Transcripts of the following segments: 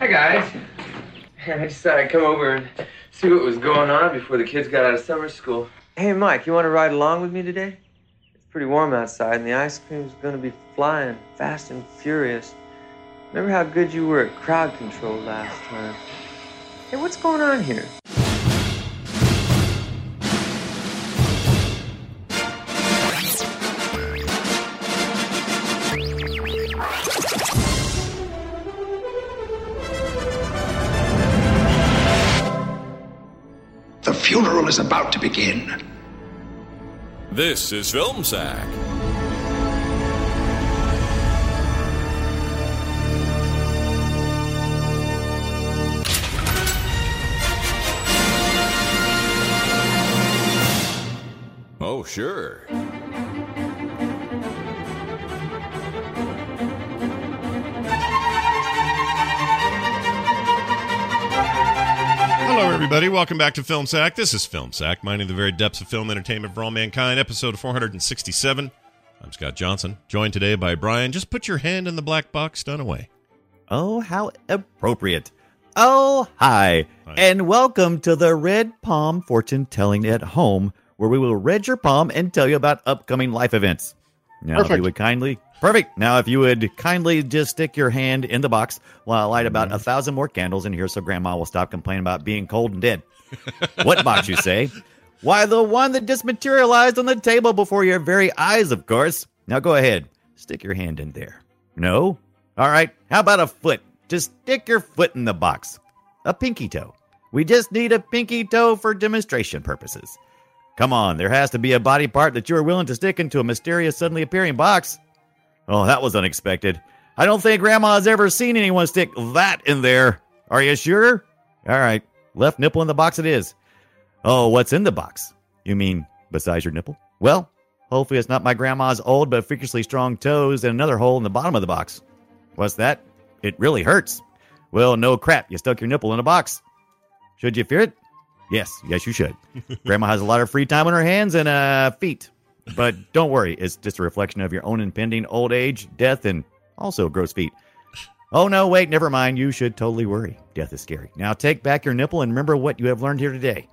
Hi guys. I just thought I'd come over and see what was going on before the kids got out of summer school. Hey Mike, you want to ride along with me today? It's pretty warm outside and the ice cream's gonna be flying fast and furious. Remember how good you were at crowd control last time? Hey, what's going on here? Is about to begin. This is Film Sack. Oh, sure. Everybody. Welcome back to Film Sack. This is Film Sack, mining the very depths of film entertainment for all mankind, episode 467. I'm Scott Johnson, joined today by Brian. Just put your hand in the black box, Dunaway. Oh, how appropriate. Oh, hi, Hi. and welcome to the Red Palm Fortune Telling at Home, where we will read your palm and tell you about upcoming life events. Now, if you would kindly, perfect. Now, if you would kindly just stick your hand in the box while I light about mm-hmm. a thousand more candles in here so Grandma will stop complaining about being cold and dead. what box, you say? Why, the one that just materialized on the table before your very eyes, of course. Now, go ahead, stick your hand in there. No? All right, how about a foot? Just stick your foot in the box. A pinky toe. We just need a pinky toe for demonstration purposes. Come on, there has to be a body part that you are willing to stick into a mysterious, suddenly appearing box. Oh, that was unexpected. I don't think Grandma's ever seen anyone stick that in there. Are you sure? All right, left nipple in the box it is. Oh, what's in the box? You mean besides your nipple? Well, hopefully it's not my grandma's old but freakishly strong toes and another hole in the bottom of the box. What's that? It really hurts. Well, no crap, you stuck your nipple in a box. Should you fear it? Yes, yes, you should. Grandma has a lot of free time on her hands and uh, feet. But don't worry, it's just a reflection of your own impending old age, death, and also gross feet. Oh, no, wait, never mind. You should totally worry. Death is scary. Now take back your nipple and remember what you have learned here today.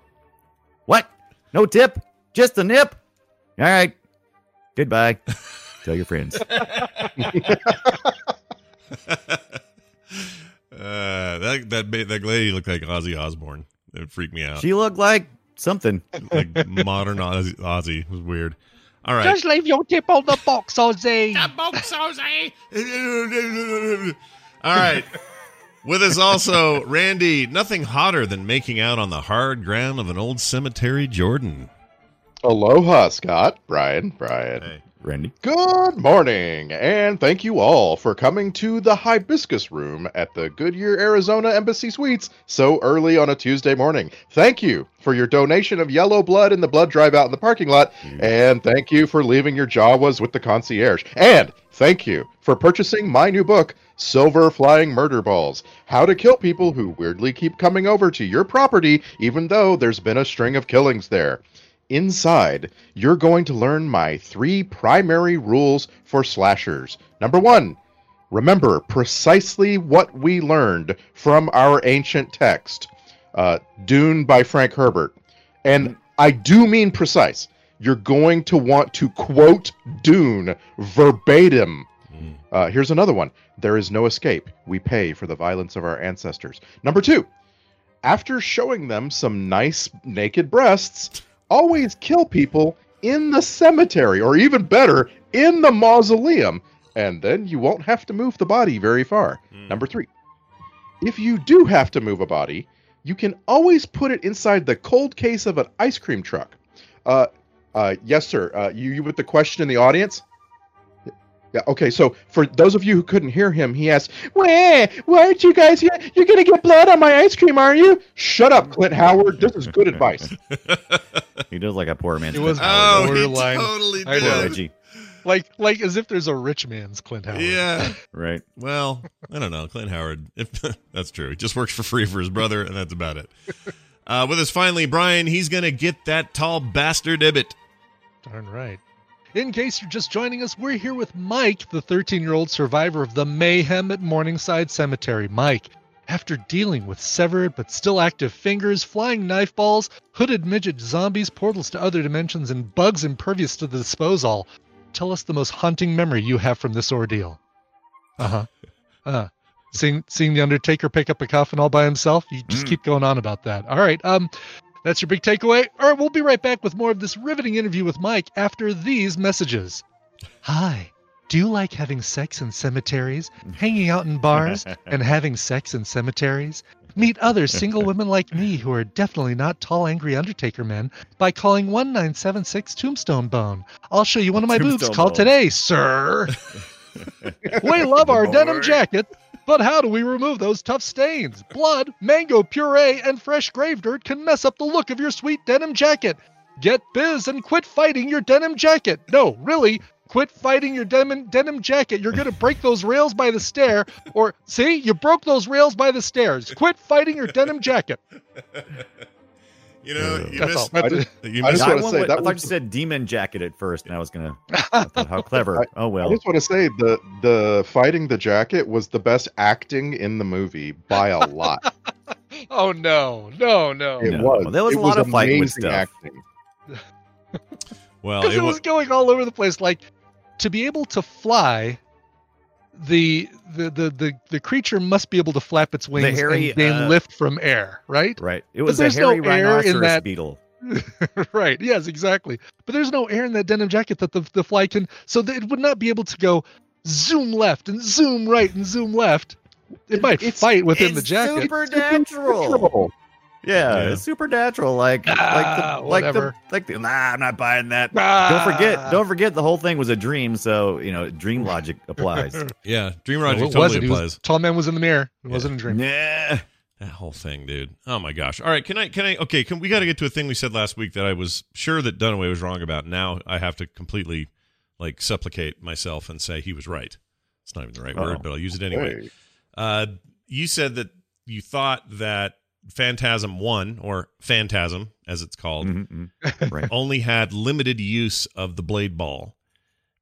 What? No tip? Just a nip? All right. Goodbye. Tell your friends. Uh, that that that lady looked like Ozzy Osbourne. It freaked me out. She looked like something. like modern Ozzy, Ozzy It was weird. All right. Just leave your tip on the box, Ozzy. The box, Ozzy. All right. With us also, Randy. Nothing hotter than making out on the hard ground of an old cemetery, Jordan. Aloha, Scott, Brian, Brian. Hey. Randy. Good morning, and thank you all for coming to the Hibiscus Room at the Goodyear, Arizona Embassy Suites so early on a Tuesday morning. Thank you for your donation of yellow blood in the blood drive out in the parking lot, mm. and thank you for leaving your Jawas with the concierge. And thank you for purchasing my new book, Silver Flying Murder Balls How to Kill People Who Weirdly Keep Coming Over to Your Property, even though there's been a string of killings there. Inside, you're going to learn my three primary rules for slashers. Number one, remember precisely what we learned from our ancient text, uh, Dune by Frank Herbert. And I do mean precise. You're going to want to quote Dune verbatim. Uh, here's another one. There is no escape. We pay for the violence of our ancestors. Number two, after showing them some nice naked breasts, always kill people in the cemetery, or even better, in the mausoleum, and then you won't have to move the body very far. Number three, if you do have to move a body, you can always put it inside the cold case of an ice cream truck. Uh, uh, yes, sir. Uh, you, you with the question in the audience? Yeah. Okay. So for those of you who couldn't hear him, he asked, "Why? Why aren't you guys here? You're gonna get blood on my ice cream, aren't you?" Shut up, Clint Howard. This is good advice. he does like a poor man's. It was Clint Howard. borderline. totally I Poor know. Reggie. Like, like as if there's a rich man's Clint Howard. Yeah. Right. Well, I don't know. Clint Howard. If that's true, he just works for free for his brother, and that's about it. Uh, with us finally, Brian. He's gonna get that tall bastard Ibbott. Darn right. In case you're just joining us, we're here with Mike, the 13 year old survivor of the mayhem at Morningside Cemetery. Mike, after dealing with severed but still active fingers, flying knife balls, hooded midget zombies, portals to other dimensions, and bugs impervious to the disposal, tell us the most haunting memory you have from this ordeal. Uh huh. Uh, seeing seeing the Undertaker pick up a coffin all by himself. You just keep going on about that. All right. Um, that's your big takeaway. All right, we'll be right back with more of this riveting interview with Mike after these messages. Hi. Do you like having sex in cemeteries, hanging out in bars, and having sex in cemeteries? Meet other single women like me who are definitely not tall, angry Undertaker men by calling 1976 Tombstone Bone. I'll show you one of my boobs. Tombstone Call today, sir. we love our denim jacket, but how do we remove those tough stains? Blood, mango puree, and fresh grave dirt can mess up the look of your sweet denim jacket. Get biz and quit fighting your denim jacket. No, really, quit fighting your denim, denim jacket. You're to break those rails by the stair. Or, see, you broke those rails by the stairs. Quit fighting your denim jacket. You know, you That's missed. I just, You I just want to say went- I thought was you said demon jacket at first, and I was gonna. I thought, how clever! oh well. I just want to say the the fighting the jacket was the best acting in the movie by a lot. Oh, no, no, no. It No, was. there was It a lot of fighting with amazing stuff. acting. Well, because it it was. was going all over the place. Like to be able to fly, the the the the, the creature must be able to flap its wings hairy, and gain uh, lift from air, right? Right. It was a there's no hairy in rhinoceros that- beetle. right. Yes, exactly. But there's no air in that denim jacket that the the fly can, so that it would not be able to go zoom left and zoom right and zoom left. It might It's- fight within the It's jacket. supernatural. Trouble. Yeah, Yeah. it's supernatural. Like, Ah, like, the, like the, like the. Nah, I'm not buying that. Ah. Don't forget, don't forget, the whole thing was a dream. So you know, dream logic applies. Yeah, Dream Logic it totally wasn't. Was- applies. tall man was in the mirror. It wasn't a dream. Yeah. That whole thing, dude. Oh my gosh. All right, can I can I okay, can we got to get to a thing we said last week that I was sure that Dunaway was wrong about. Now I have to completely like supplicate myself and say he was right. It's not even the right Uh-oh. word, but I'll use it anyway. Hey. Uh you said that you thought that Phantasm 1 or Phantasm as it's called Mhm, mhm. Right. only had limited use of the blade ball.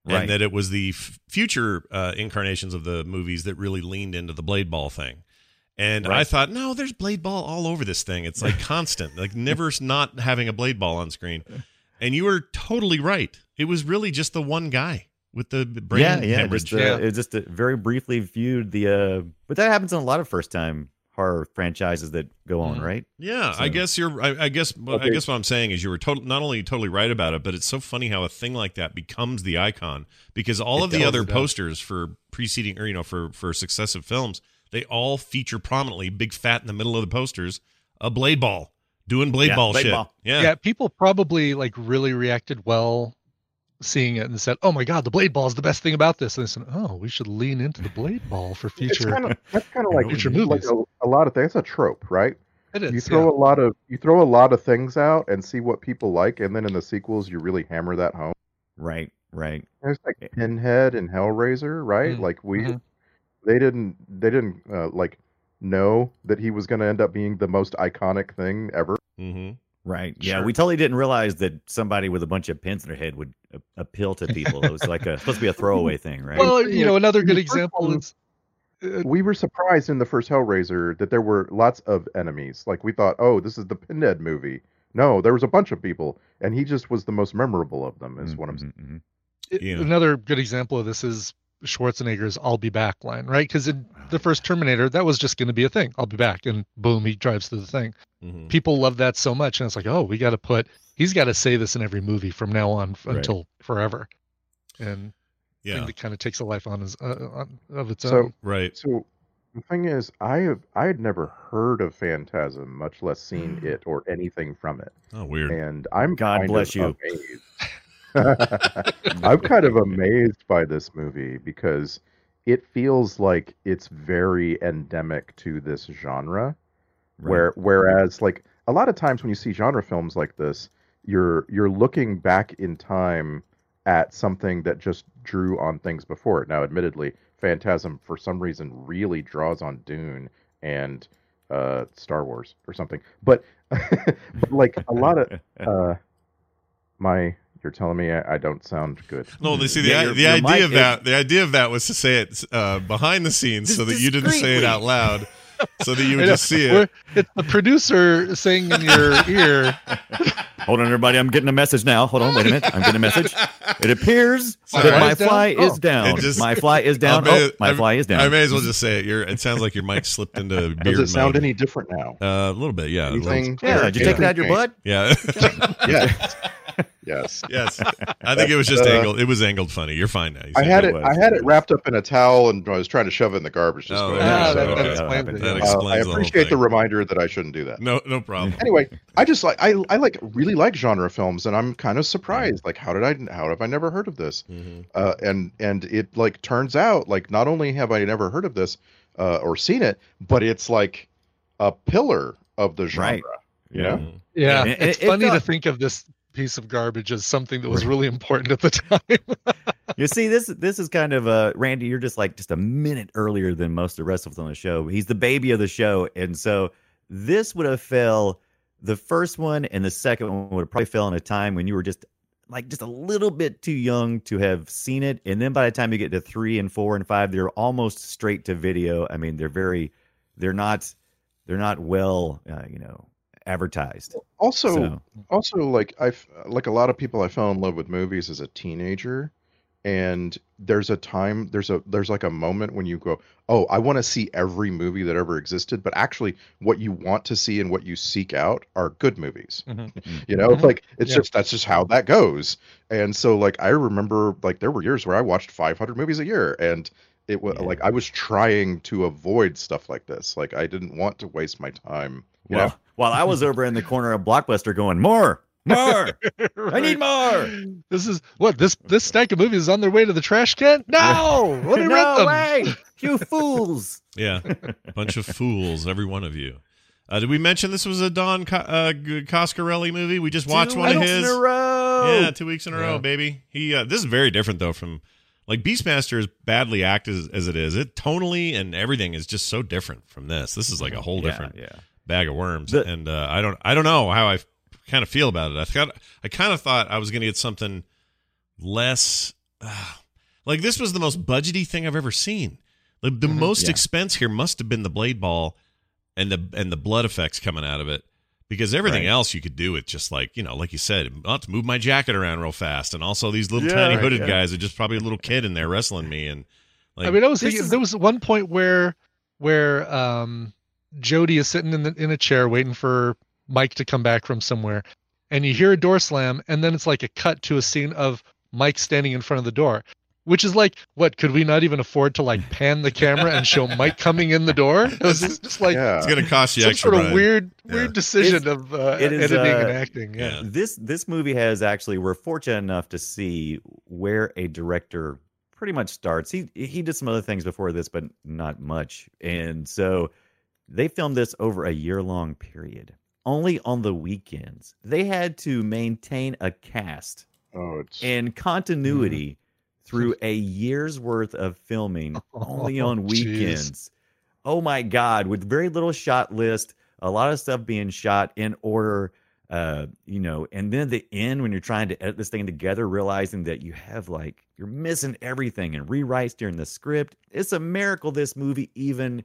Right. And that it was the f- future uh, incarnations of the movies that really leaned into the blade ball thing. And I thought, no, there's blade ball all over this thing. It's like constant, like never not having a blade ball on screen. And you were totally right. It was really just the one guy with the brain yeah, yeah. hemorrhage. Just, uh, It just uh, very briefly viewed the. uh But that happens in a lot of first time horror franchises that go on, Mhm. right? Yeah, I guess you're. I, I guess. well, I guess what I'm saying is you were total, not only totally right about it, but it's so funny how a thing like that becomes the icon because all It of the other posters for preceding or you know for for successive films, they all feature prominently, big fat in the middle of the posters, a blade ball doing blade Yeah, ball blade shit. ball. Yeah. yeah, people probably like really reacted well seeing it and said, "Oh my god, the blade ball is the best thing about this." And they said, "Oh, we should lean into the blade ball for It's future." kind of that's kind of like, Future like a, a lot of things. That's a trope, right? it is. you throw a lot of you throw a lot of things out and see what people like, and then in the sequels you really hammer that home. Right, right. There's like Pinhead and Hellraiser, right? Mm, Like we, mhm. they didn't they didn't uh, like know that he was going to end up being the most iconic thing ever. Mm-hmm. Right. Yeah, Sure. we totally didn't realize that somebody with a bunch of pins in their head would a- appeal to people. It was like a supposed to be a throwaway thing, right? Well, you know, another good example is uh, We were surprised in the first Hellraiser that there were lots of enemies. Like we thought, oh, this is the Pinhead movie. No, there was a bunch of people, and he just was the most memorable of them. Is what I'm saying. Mhm, mhm. it- Yeah. another good example of this is Schwarzenegger's "I'll be back" line, right? Because in the first Terminator, that was just going to be a thing. I'll be back, and boom, he drives through the thing. Mhm. People love that so much, and it's like, oh, we got to put. He's got to say this in every movie from now on f- Right. until forever, and Yeah. think it kind of takes a life on his uh, on, of its So own. Right. So the thing is, I have I had never heard of Phantasm, much less seen it or anything from it. Oh, weird. And I'm God kind bless of you. I'm kind of amazed by this movie because it feels like it's very endemic to this genre. Where whereas like a lot of times when you see genre films like this, you're you're looking back in time at something that just drew on things before it. Now, admittedly, Phantasm for some reason really draws on Dune and uh, Star Wars or something. But, but like a lot of uh, my, you're telling me I, I don't sound good. No, they see the Yeah, your- the your idea mic of is- that. The idea of that was to say it uh, behind the scenes, so that you didn't say it out loud, so that you would just see it. It's the producer saying in your ear, Hold on, everybody. I'm getting a message now. Hold on. Wait a minute. I'm getting a message. It appears Sorry. that my Fly's down? fly Oh. is down. Just- my fly is down. I may- Oh, my I- fly is down. I may as well just say it. You're, it sounds like your mic slipped into beard Does it sound mode. any different now? Uh, a little bit, yeah. a little- Anything? yeah, did you take it out of your butt? Yeah. Yes. Yes. yes. I think it was just Uh, angled. It was angled funny. You're fine now. You I had it it. was, I had it it wrapped up in a towel, and I was trying to shove it in the garbage. Just Oh, going, there you Ah, that- Okay. that explains it. That yeah. Uh, explains I appreciate the thing. reminder that I shouldn't do that. No, no problem. Anyway, I just like I I like really like genre films, and I'm kind of surprised. Like, how did I? How have I never heard of this? Mhm. Uh, and and it like turns out like not only have I never heard of this uh, or seen it, but it's like a pillar of the genre. Right. You know? Mhm. Yeah, it- it's it funny to felt- think of this piece of garbage as something that was really important at the time. You see, this this is kind of uh Randy. You're just like just a minute earlier than most of the rest of us on the show. He's the baby of the show, and so this would have fell. The first one and the second one would have probably fell in a time when you were just like just a little bit too young to have seen it, and then by the time you get to three and four and five, they're almost straight to video. I mean, they're very, they're not, they're not well, uh, you know, advertised. Also, So- also like I've like a lot of people, I fell in love with movies as a teenager, and there's a time there's a there's like a moment when you go, oh, I want to see every movie that ever existed, but actually, what you want to see and what you seek out are good movies. you know, Mhm. like it's Yeah. just that's just how that goes. And so, like I remember, like there were years where I watched 500 movies a year, and it was Yeah. like I was trying to avoid stuff like this. Like I didn't want to waste my time. You Well, know? while I was over in the corner of Blockbuster going, more, more, I need more. This is what this this stack of movies is on their way to the trash can. No, let me rent no them. way, you fools. Yeah, bunch of fools, every one of you. Uh, did we mention this was a Don Co- uh, Coscarelli movie? We just watched Two one of his. in a row. Yeah, two weeks in a row, baby. He. Uh, this is very different though from like Beastmaster is badly acted as, as it is. It tonally and everything is just so different from this. This is like a whole Yeah, different yeah. Bag of worms. The- and uh, I don't. I don't know how I kind of feel about it. I thought. I kind of thought I was going to get something less. Uh, like this was the most budgety thing I've ever seen. Like the most Mm-hmm. Yeah. expense here must have been the blade ball and the and the blood effects coming out of it. Because everything Right. else you could do with just like, you know, like you said, I'll have to move my jacket around real fast. And also these little Yeah, tiny right, hooded yeah. guys are just probably a little kid in there wrestling me. And like, I mean, I was thinking is- there was one point where where um Jody is sitting in the, in a chair waiting for Mike to come back from somewhere, and you hear a door slam, and then it's like a cut to a scene of Mike standing in front of the door, which is like, what could we not even afford to like pan the camera and show Mike coming in the door? It was just, just like yeah. it's going to cost you some extra sort of money. weird Yeah. weird decision It's- of uh, it is, editing uh, and acting. Yeah. Yeah. This this movie has actually we're fortunate enough to see where a director pretty much starts. He he did some other things before this, but not much. And so they filmed this over a year long period. Only on the weekends. They had to maintain a cast Oh, and continuity through a year's worth of filming only on Oh, jeez. weekends. Oh my god, with very little shot list, a lot of stuff being shot in order uh you know and then at the end when you're trying to edit this thing together realizing that you have like you're missing everything and rewrites during the script it's a miracle this movie even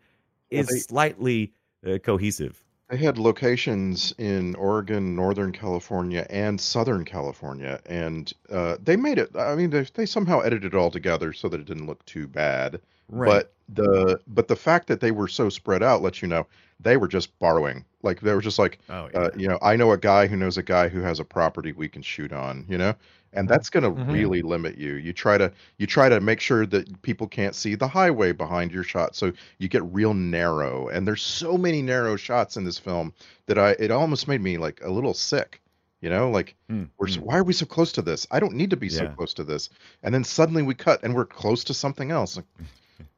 Well, is they- slightly uh, cohesive They had locations in Oregon, Northern California, and Southern California, and uh, they made it. I mean, they, they somehow edited it all together so that it didn't look too bad. Right. But the but the fact that they were so spread out lets you know they were just borrowing. Like they were just like, Oh, uh, you know, I know a guy who knows a guy who has a property we can shoot on. You know, and that's going to Mhm. really limit you. You try to you try to make sure that people can't see the highway behind your shot, so you get real narrow. And there's so many narrow shots in this film that I it almost made me like a little sick. You know, like Mm, we're mm. why are we so close to this? I don't need to be so close to this. And then suddenly we cut and we're close to something else. Like,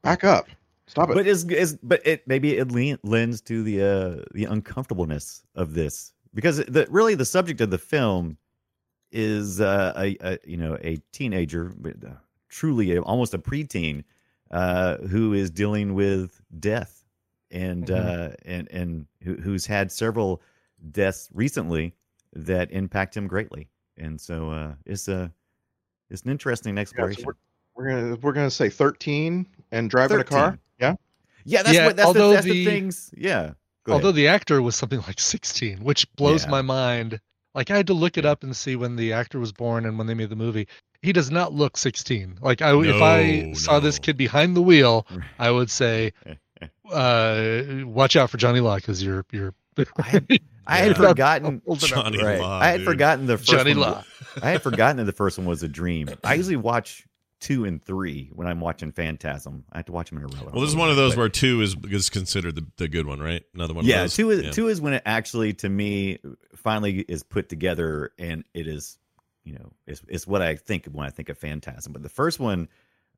back up. Stop it. But is is but it maybe it lean, lends to the uh the uncomfortableness of this because the really the subject of the film is uh, a, a you know a teenager, uh, truly a, almost a preteen, uh, who is dealing with death and Mhm. uh, and and who, who's had several deaths recently that impact him greatly, and so uh, it's a it's an interesting Yeah, so we're, we're gonna we're gonna say 13 and driving a car. Yeah. yeah, that's Yeah, what that's, the, although that's the the- things. Yeah. Go Although ahead. the actor was something like 16, which blows Yeah. my mind. Like I had to look it up and see when the actor was born and when they made the movie. He does not look 16. Like I, if I No, saw this kid behind the wheel, I would say, uh, "Watch out for Johnny Law because you're you're." I had, I had Yeah. forgotten Old enough. Johnny right. Law, I had dude. forgotten the first Johnny one. Law. I had forgotten that the first one was a dream. I usually watch two and three when I'm watching Phantasm. I have to watch them in a row. Well, this is one of those But- where two is is considered the, the good one, right? Another one. yeah, of those? two is Yeah. two is when it actually to me finally is put together and it is you know it's it's what I think when I think of Phantasm. But the first one,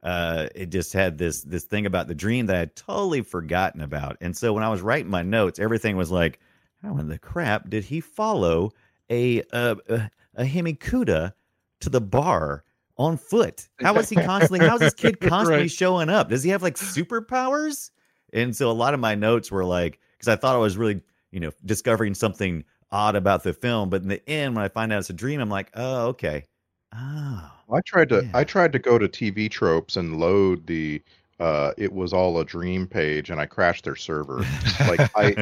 uh, it just had this this thing about the dream that I had totally forgotten about. And so when I was writing my notes, everything was like, how in the crap did he follow a uh, a, a Himikuda to the bar? On foot. How is he constantly? How's this kid constantly Right. showing up? Does he have like superpowers? And so a lot of my notes were like, because I thought I was really, you know, discovering something odd about the film. But in the end, when I find out it's a dream, I'm like, oh, okay. Oh. I tried to Yeah. I tried to go to TV tropes and load the uh it was all a dream page and I crashed their server. like I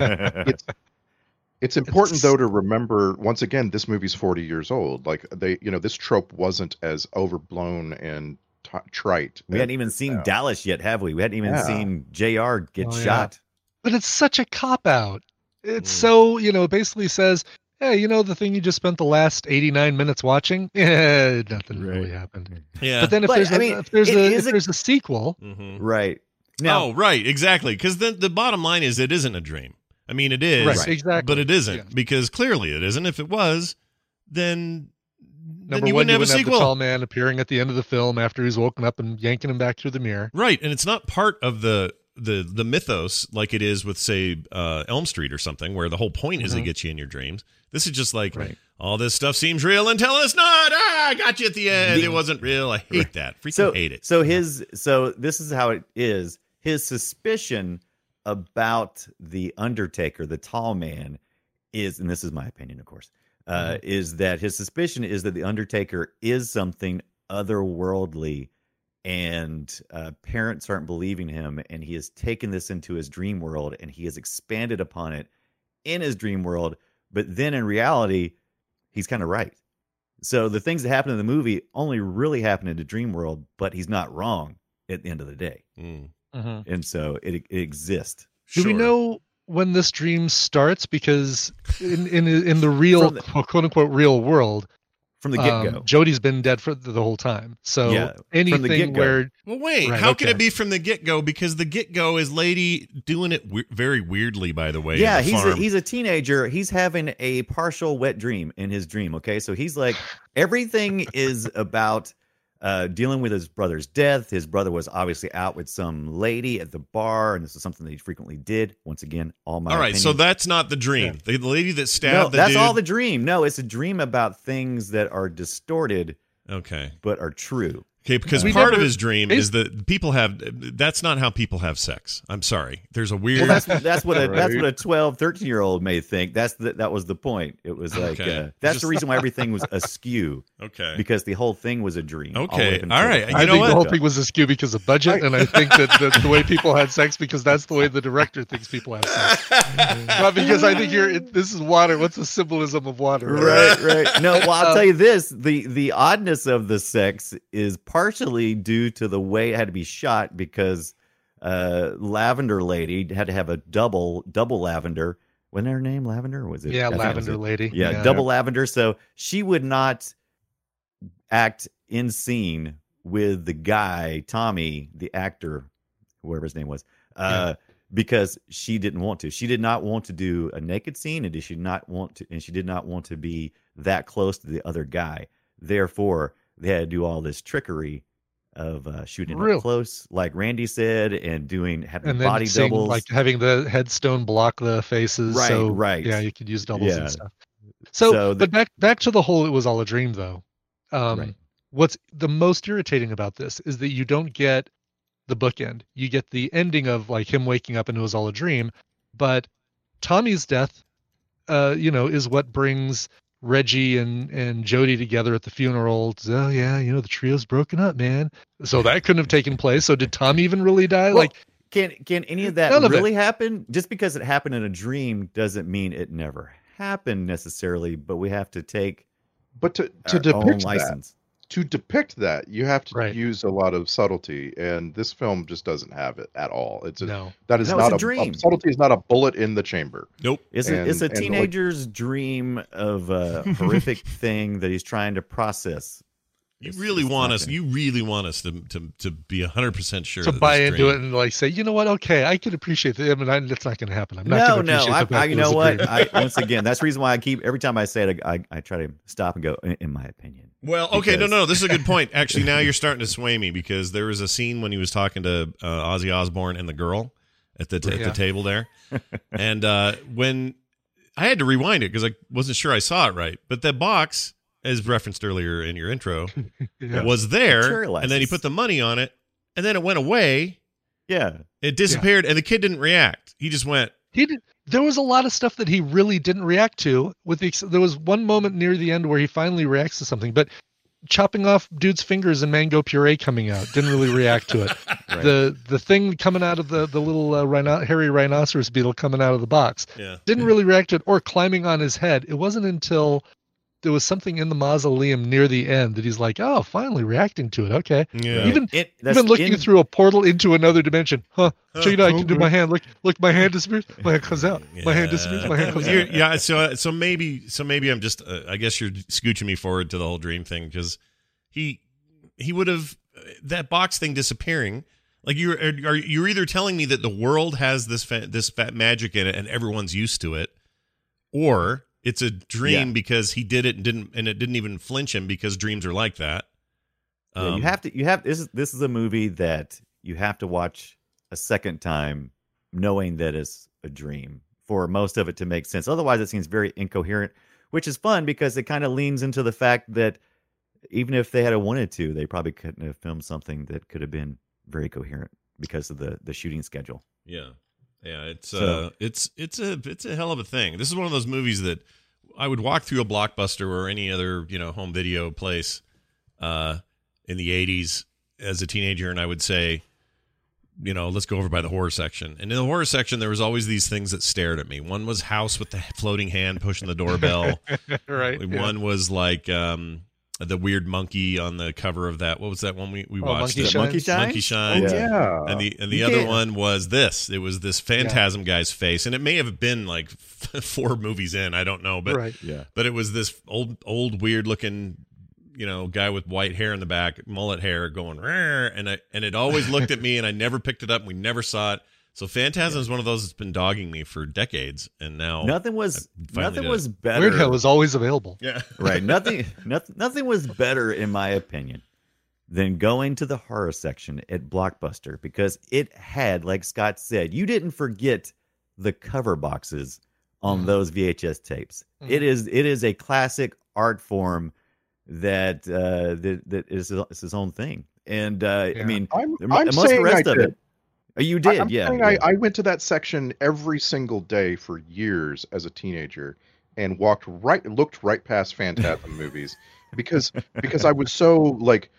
it's it's important though to remember once again this movie's 40 years old. Like they you know this trope wasn't as overblown and t- trite. we hadn't even seen Yeah. Dallas yet, have we? We hadn't even Yeah. seen JR get Oh, yeah. shot. But it's such a cop out. It's Mm. so you know, it basically says, "Hey, you know the thing you just spent the last 89 minutes watching? Yeah, nothing really happened." Yeah. But then if But, there's I a, mean, if there's a if a- there's a sequel, Mhm. Right. Now, oh, right, exactly. Because the the bottom line is it isn't a dream. I mean, it is, right, exactly, but it isn't Yeah. because clearly it isn't. If it was, then then Number you one, wouldn't you have, wouldn't have the tall man appearing at the end of the film after he's woken up and yanking him back through the mirror. Right, and it's not part of the the the mythos like it is with say uh, Elm Street or something, where the whole point is to get you in your dreams. This is just like Right. all this stuff seems real until it's not. Ah, I got you at the end. The- it wasn't real. I hate that. Freaking so hate it. So his so this is how it is. His suspicion about the Undertaker, the tall man, is, and this is my opinion, of course, uh, is that his suspicion is that the Undertaker is something otherworldly, and uh, parents aren't believing him, and he has taken this into his dream world, and he has expanded upon it in his dream world. But then in reality, he's kind of right. So the things that happen in the movie only really happen in the dream world, but he's not wrong at the end of the day. Mm. And so it, it exists. Do we know when this dream starts? Because in in in the real From the- quote unquote real world, From the get go. um, Jody's been dead for the, the whole time. So Yeah, from the anything get-go. where Well, wait. Right, how can it be from the get go? Because the get go is lady doing it we- very weirdly. By the way, yeah, the he's a, he's a teenager. He's having a partial wet dream in his dream. Okay, so he's like everything is about uh, dealing with his brother's death. His brother was obviously out with some lady at the bar, and this is something that he frequently did. Once again, all my All right, so that's not the dream. The lady that no, stabbed the that's dude. all the dream. No, it's a dream about things that are distorted okay. but are true. Okay, because We part of his dream is that people have. That's not how people have sex. I'm sorry. There's a weird. Well, that's that's what a that's Right. what a 12, 13 year old may think. That's the, that was the point. It was like Okay. uh, that's Just- the reason why everything was askew okay. because the whole thing was a dream. all the way Okay, up all the right. time. I know think what? the whole thing was askew because of budget, and I think that the, the way people had sex because that's the way the director thinks people have sex. Not because I think you're. It, this is water. What's the symbolism of water? right right no well i'll Uh, tell you this the the oddness of the sex is partially due to the way it had to be shot because uh lavender lady had to have a double double lavender. Wasn't her name lavender? Was it Yeah, think it was lavender lady. yeah, double lavender. So she would not act in scene with the guy tommy the actor whoever his name was uh because she didn't want to. She did not want to do a naked scene and she did not want to and she did not want to be that close to the other guy. Therefore they had to do all this trickery of uh, shooting Really? up close like randy said and doing having and body seeing, doubles like having the headstone block the faces. Right, so, right. Yeah, you could use doubles Yeah. and stuff. So, So the- but back back to the whole it was all a dream though. Um, Right. What's the most irritating about this is that you don't get the bookend. You get the ending of like him waking up and it was all a dream, but Tommy's death, uh, you know, is what brings Reggie and and Jody together at the funeral. Oh yeah, you know the trio's broken up, man. So that couldn't have taken place. So did Tom even really die? Well, like can can any of that None of it. really happen? Just because it happened in a dream doesn't mean it never happened necessarily. But we have to take But to, to our own depict that, license. To depict that, you have to Right. use a lot of subtlety, and this film just doesn't have it at all. It's a, no. that is That not a a, dream. subtlety is not a bullet in the chamber. Nope. It's a, it's a And- and, like- teenager's dream of a horrific thing that he's trying to process. You really want not us. gonna- You really want us to to to be hundred percent sure to that buy this into dream- it and like say, you know what? Okay, I can appreciate that. I mean, I, that's not going to happen. I'm not No, going to no. appreciate I, I, you that it was know what? I, once again, that's the reason why I keep every time I say it, I, I try to stop and go. In, in my opinion, Well, okay, no, Because- no, this is a good point. Actually, now you're starting to sway me because there was a scene when he was talking to uh, Ozzy Osbourne and the girl at the at Yeah. the table there, and uh, when I had to rewind it because I wasn't sure I saw it right, but the box, as referenced earlier in your intro, Yeah. was there, and then he put the money on it, and then it went away. yeah. It disappeared, and the kid didn't react. He just went, he did. There was a lot of stuff that he really didn't react to. With the, there was one moment near the end where he finally reacts to something, but chopping off dude's fingers and mango puree coming out didn't really react to it. Right. The the thing coming out of the the little uh, rhino, hairy rhinoceros beetle coming out of the box yeah. didn't really react to it or climbing on his head. It wasn't until there was something in the mausoleum near the end that he's like, oh, finally reacting to it. Okay. Yeah. Even It, that's even looking in- through a portal into another dimension. Huh. Huh. Check it out. I can do my hand. Look, look, my hand disappears. My hand comes out. My hand disappears. My hand comes You're- out. yeah, so so maybe so maybe I'm just uh, I guess you're scooching me forward to the whole dream thing because he he would have that box thing disappearing. Like you're are you're either telling me that the world has this fa- this fat magic in it and everyone's used to it, or it's a dream Yeah. because he did it and didn't and it didn't even flinch him because dreams are like that. Yeah, Um, you have to. You have this is this is a movie that you have to watch a second time, knowing that it's a dream for most of it to make sense. Otherwise, it seems very incoherent, which is fun because it kind of leans into the fact that even if they had wanted to, they probably couldn't have filmed something that could have been very coherent because of the the shooting schedule. Yeah, yeah. It's So- uh, it's it's a it's a hell of a thing. This is one of those movies that I would walk through a blockbuster or any other you know home video place, uh, in the '80s as a teenager, and I would say, you know, let's go over by the horror section. And in the horror section, there was always these things that stared at me. One was House with the floating hand pushing the doorbell. right. yeah. One was like um, the weird monkey on the cover of that. What was that one we we Oh, watched? Monkey The- Shines? Monkey Shines? Monkey Shines. Oh, yeah. And the and the You other can't- one was this. It was this phantasm guy's face, and it may have been like four movies in. I don't know, but right. Yeah, but it was this old old weird looking, you know, guy with white hair in the back, mullet hair, going and I and it always looked at me, and I never picked it up. and We never saw it. So Phantasm is one of those that's been dogging me for decades, and now nothing was nothing did was better. Weird Hill is always available. yeah, right nothing, nothing nothing was better in my opinion than going to the horror section at blockbuster because it had like scott said you didn't forget the cover boxes on Mhm. those vhs tapes Mhm. it is it is a classic art form that uh, that that is, is his own thing. And uh, I mean, I'm, m- I'm most the saying rest I of did. it. Oh, you did, I'm yeah. yeah. I, I went to that section every single day for years as a teenager and walked right, looked right past Phantasm movies because because I was so like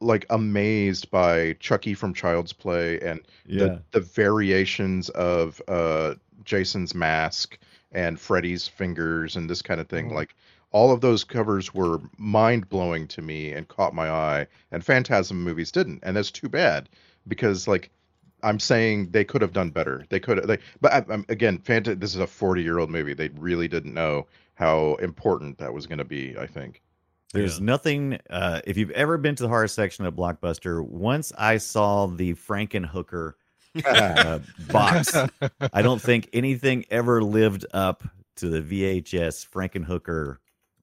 like amazed by Chucky from Child's Play and Yeah. the the variations of uh Jason's mask and Freddy's fingers and this kind of thing. Mhm. Like all of those covers were mind blowing to me and caught my eye, and Phantasm movies didn't, and that's too bad because like I'm saying they could have done better. They could have. They, but I, I'm, again, Phanta- This is a 40 year old movie. They really didn't know how important that was going to be. I think. There's nothing. Uh, if you've ever been to the horror section of Blockbuster, once I saw the Frankenhooker uh, box, I don't think anything ever lived up to the VHS Frankenhooker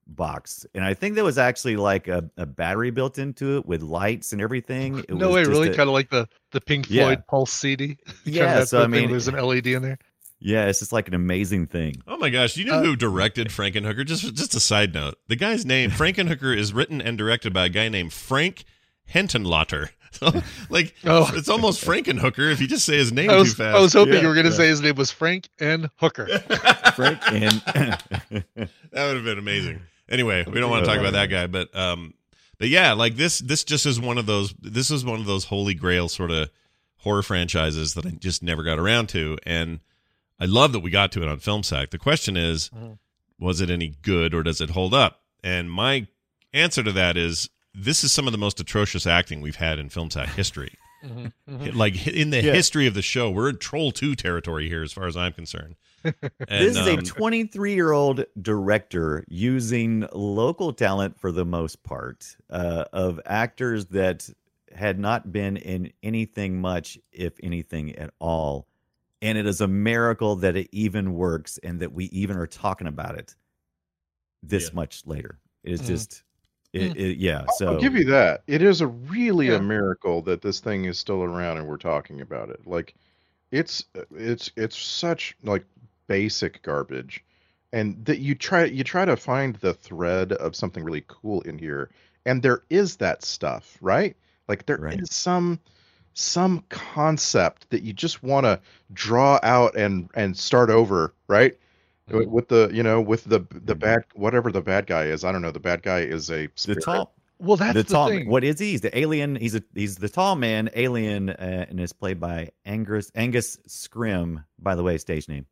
box. And I think there was actually like a, a battery built into it with lights and everything. It no was way, just really? Kind of like the the Pink Yeah. Floyd Pulse CD. Yeah, so I mean- there's an LED in there. Yeah, it's just like an amazing thing. Oh my gosh! You know uh, who directed Frankenhooker? Just just a side note. The guy's name Frankenhooker is written and directed by a guy named Frank Henenlotter. So, like, Oh. it's almost Frankenhooker if you just say his name was, too fast. I was hoping Yeah, you were going to yeah. say his name was Frank and Hooker. Frank and that would have been amazing. Anyway, we don't want to talk about that guy, but um, but yeah, like this this just is one of those. This is one of those holy grail sort of horror franchises that I just never got around to, and I love that we got to it on Film Sack. The question is, mm-hmm. was it any good or does it hold up? And my answer to that is, this is some of the most atrocious acting we've had in Film Sack history. Mm-hmm. Mm-hmm. Like in the Yeah. history of the show, we're in Troll Two territory here, as far as I'm concerned. And, this is a um, 23 year old director using local talent for the most part uh, of actors that had not been in anything much, if anything at all. And it is a miracle that it even works and that we even are talking about it this much later. It is Mhm. just, it, it, yeah. So I'll give you that. It is a really Yeah. a miracle that this thing is still around and we're talking about it. Like it's it's it's such like basic garbage. And that you try you try to find the thread of something really cool in here and there is that stuff, right? Like there is Right. some some concept that you just want to draw out and and start over, right? With- With the you know with the the bad whatever the bad guy is, I don't know. The bad guy is a the spirit. tall, Well, that's the the, tall. thing. What is he? He's the alien. He's a he's the tall man alien, uh, and is played by Angus Angus Scrimm. By the way, stage name.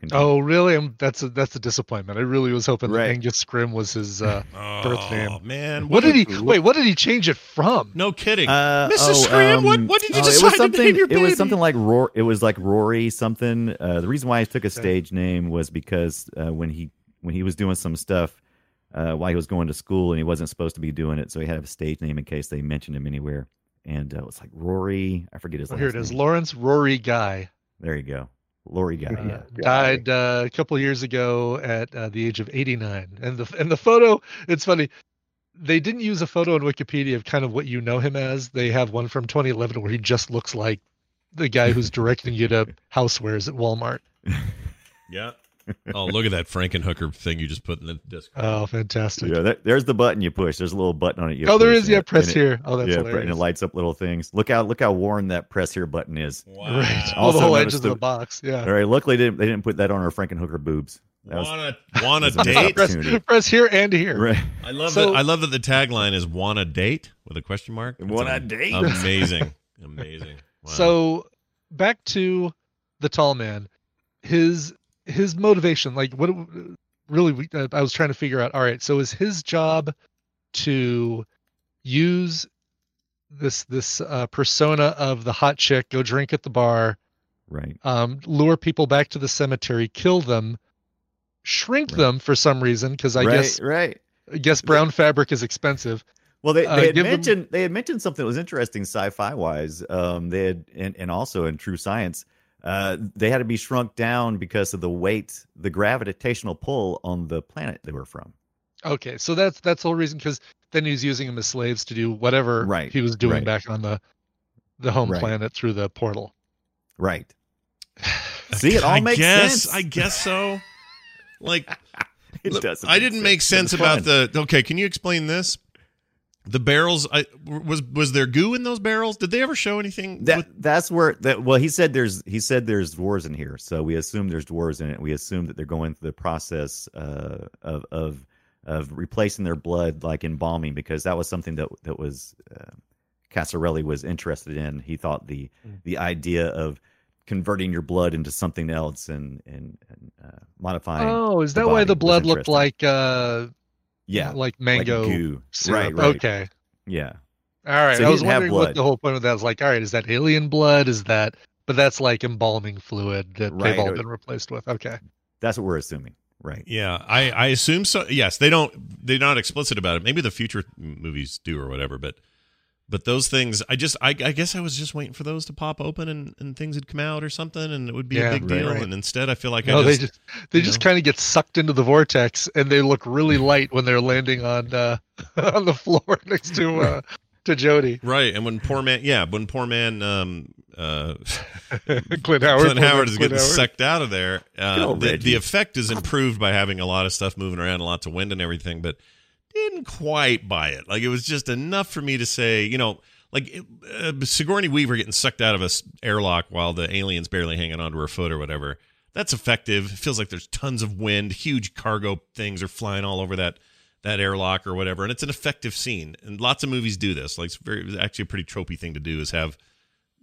Continue. Oh, really? Um that's a that's a disappointment. I really was hoping Right. that Angus Scrimm was his uh, birth oh, name. man, What did he? look- Wait, what did he change it from? No kidding. Uh, Mrs. oh, Scram, what- um, what did you oh, decide it was to something, name your It was something like Rory. It was like Rory something. Uh, the reason why he took a stage name was because uh, when he when he was doing some stuff uh, while he was going to school and he wasn't supposed to be doing it, so he had a stage name in case they mentioned him anywhere. And uh, it was like Rory. I forget his Oh, last here it is. name. Lawrence Rory Guy There you go, Rory guy. uh, Yeah. died uh, a couple years ago at uh, the age of 89. And the and the photo, it's funny. They didn't use a photo on Wikipedia of kind of what you know him as. They have one from 2011 where he just looks like the guy who's directing you to housewares at Walmart. yeah. Oh, look at that Frankenhooker thing you just put in the disc. Oh, fantastic. Yeah, that, there's the button you push. There's a little button on it. You oh, there is. Yeah, and- press and it- here. Oh, that's yeah, and it lights up little things. Look how look how worn that press here button is. Wow. Right. Also oh, the whole noticed edges of the- the box. Yeah. All right. Luckily, they didn't, they didn't put that on our Frankenhooker boobs. That was- Want a want a that's a missed date? press, press here and here. right. I love So- that. I love that the tagline is "Want a date?" with a question mark. That's Want a date? Amazing, amazing. Wow. So back to the tall man, his his motivation, like what really uh, I was trying to figure out. All right, so is his job to use this this uh, persona of the hot chick, go drink at the bar, Right. um, lure people back to the cemetery, kill them, shrink Right. them for some reason because I right. guess Right. I guess brown fabric is expensive. Well, they, Uh, they had give them- mentioned they had mentioned something that was interesting sci-fi wise. Um, they had and, and also in true science, uh, they had to be shrunk down because of the weight, the gravitational pull on the planet they were from. Okay, so that's that's the whole reason because then he's using them as slaves to do whatever Right, he was doing right. back on the the home Right. planet through the portal. Right. See, it all I makes guess, sense. I guess so. Like, It doesn't. I didn't make sense about fun. the. Okay, can you explain this? The barrels. I was was there goo in those barrels? Did they ever show anything? That with- that's where that. Well, he said there's he said there's dwarves in here, so we assume there's dwarves in it. We assume that they're going through the process uh, of of of replacing their blood, like embalming, because that was something that that was uh, Coscarelli was interested in. He thought the Mm. the idea of converting your blood into something else and and, and uh, modifying. Oh, is the that why the blood looked like uh yeah, like mango goo. syrup? Right, right. Okay. yeah. All right. So I was wondering what the whole point of that was like, all right, is that alien blood? Is that but that's like embalming fluid that Right, they've all been replaced with. Okay. That's what we're assuming, right? Yeah, I I assume so. Yes, they don't. They're not explicit about it. Maybe the future movies do or whatever. But but those things, I just I, I guess I was just waiting for those to pop open and and things would come out or something, and it would be Yeah, a big right, deal. right. And instead, I feel like No, I they just, just they just kind of get sucked into the vortex and they look really light when they're landing on uh on the floor next to uh to Jody. right. And when poor man, yeah, when poor man, um, uh, Clint Howard. Clint Howard is Clint getting Howard. sucked out of there. Uh, the, the effect is improved by having a lot of stuff moving around, lots of wind and everything, but didn't quite buy it. Like it was just enough for me to say, you know, like uh, Sigourney Weaver getting sucked out of a airlock while the alien's barely hanging onto her foot or whatever. That's effective. It feels like there's tons of wind, huge cargo things are flying all over that that airlock or whatever, and it's an effective scene. And lots of movies do this. Like it's very it's actually a pretty tropey thing to do is have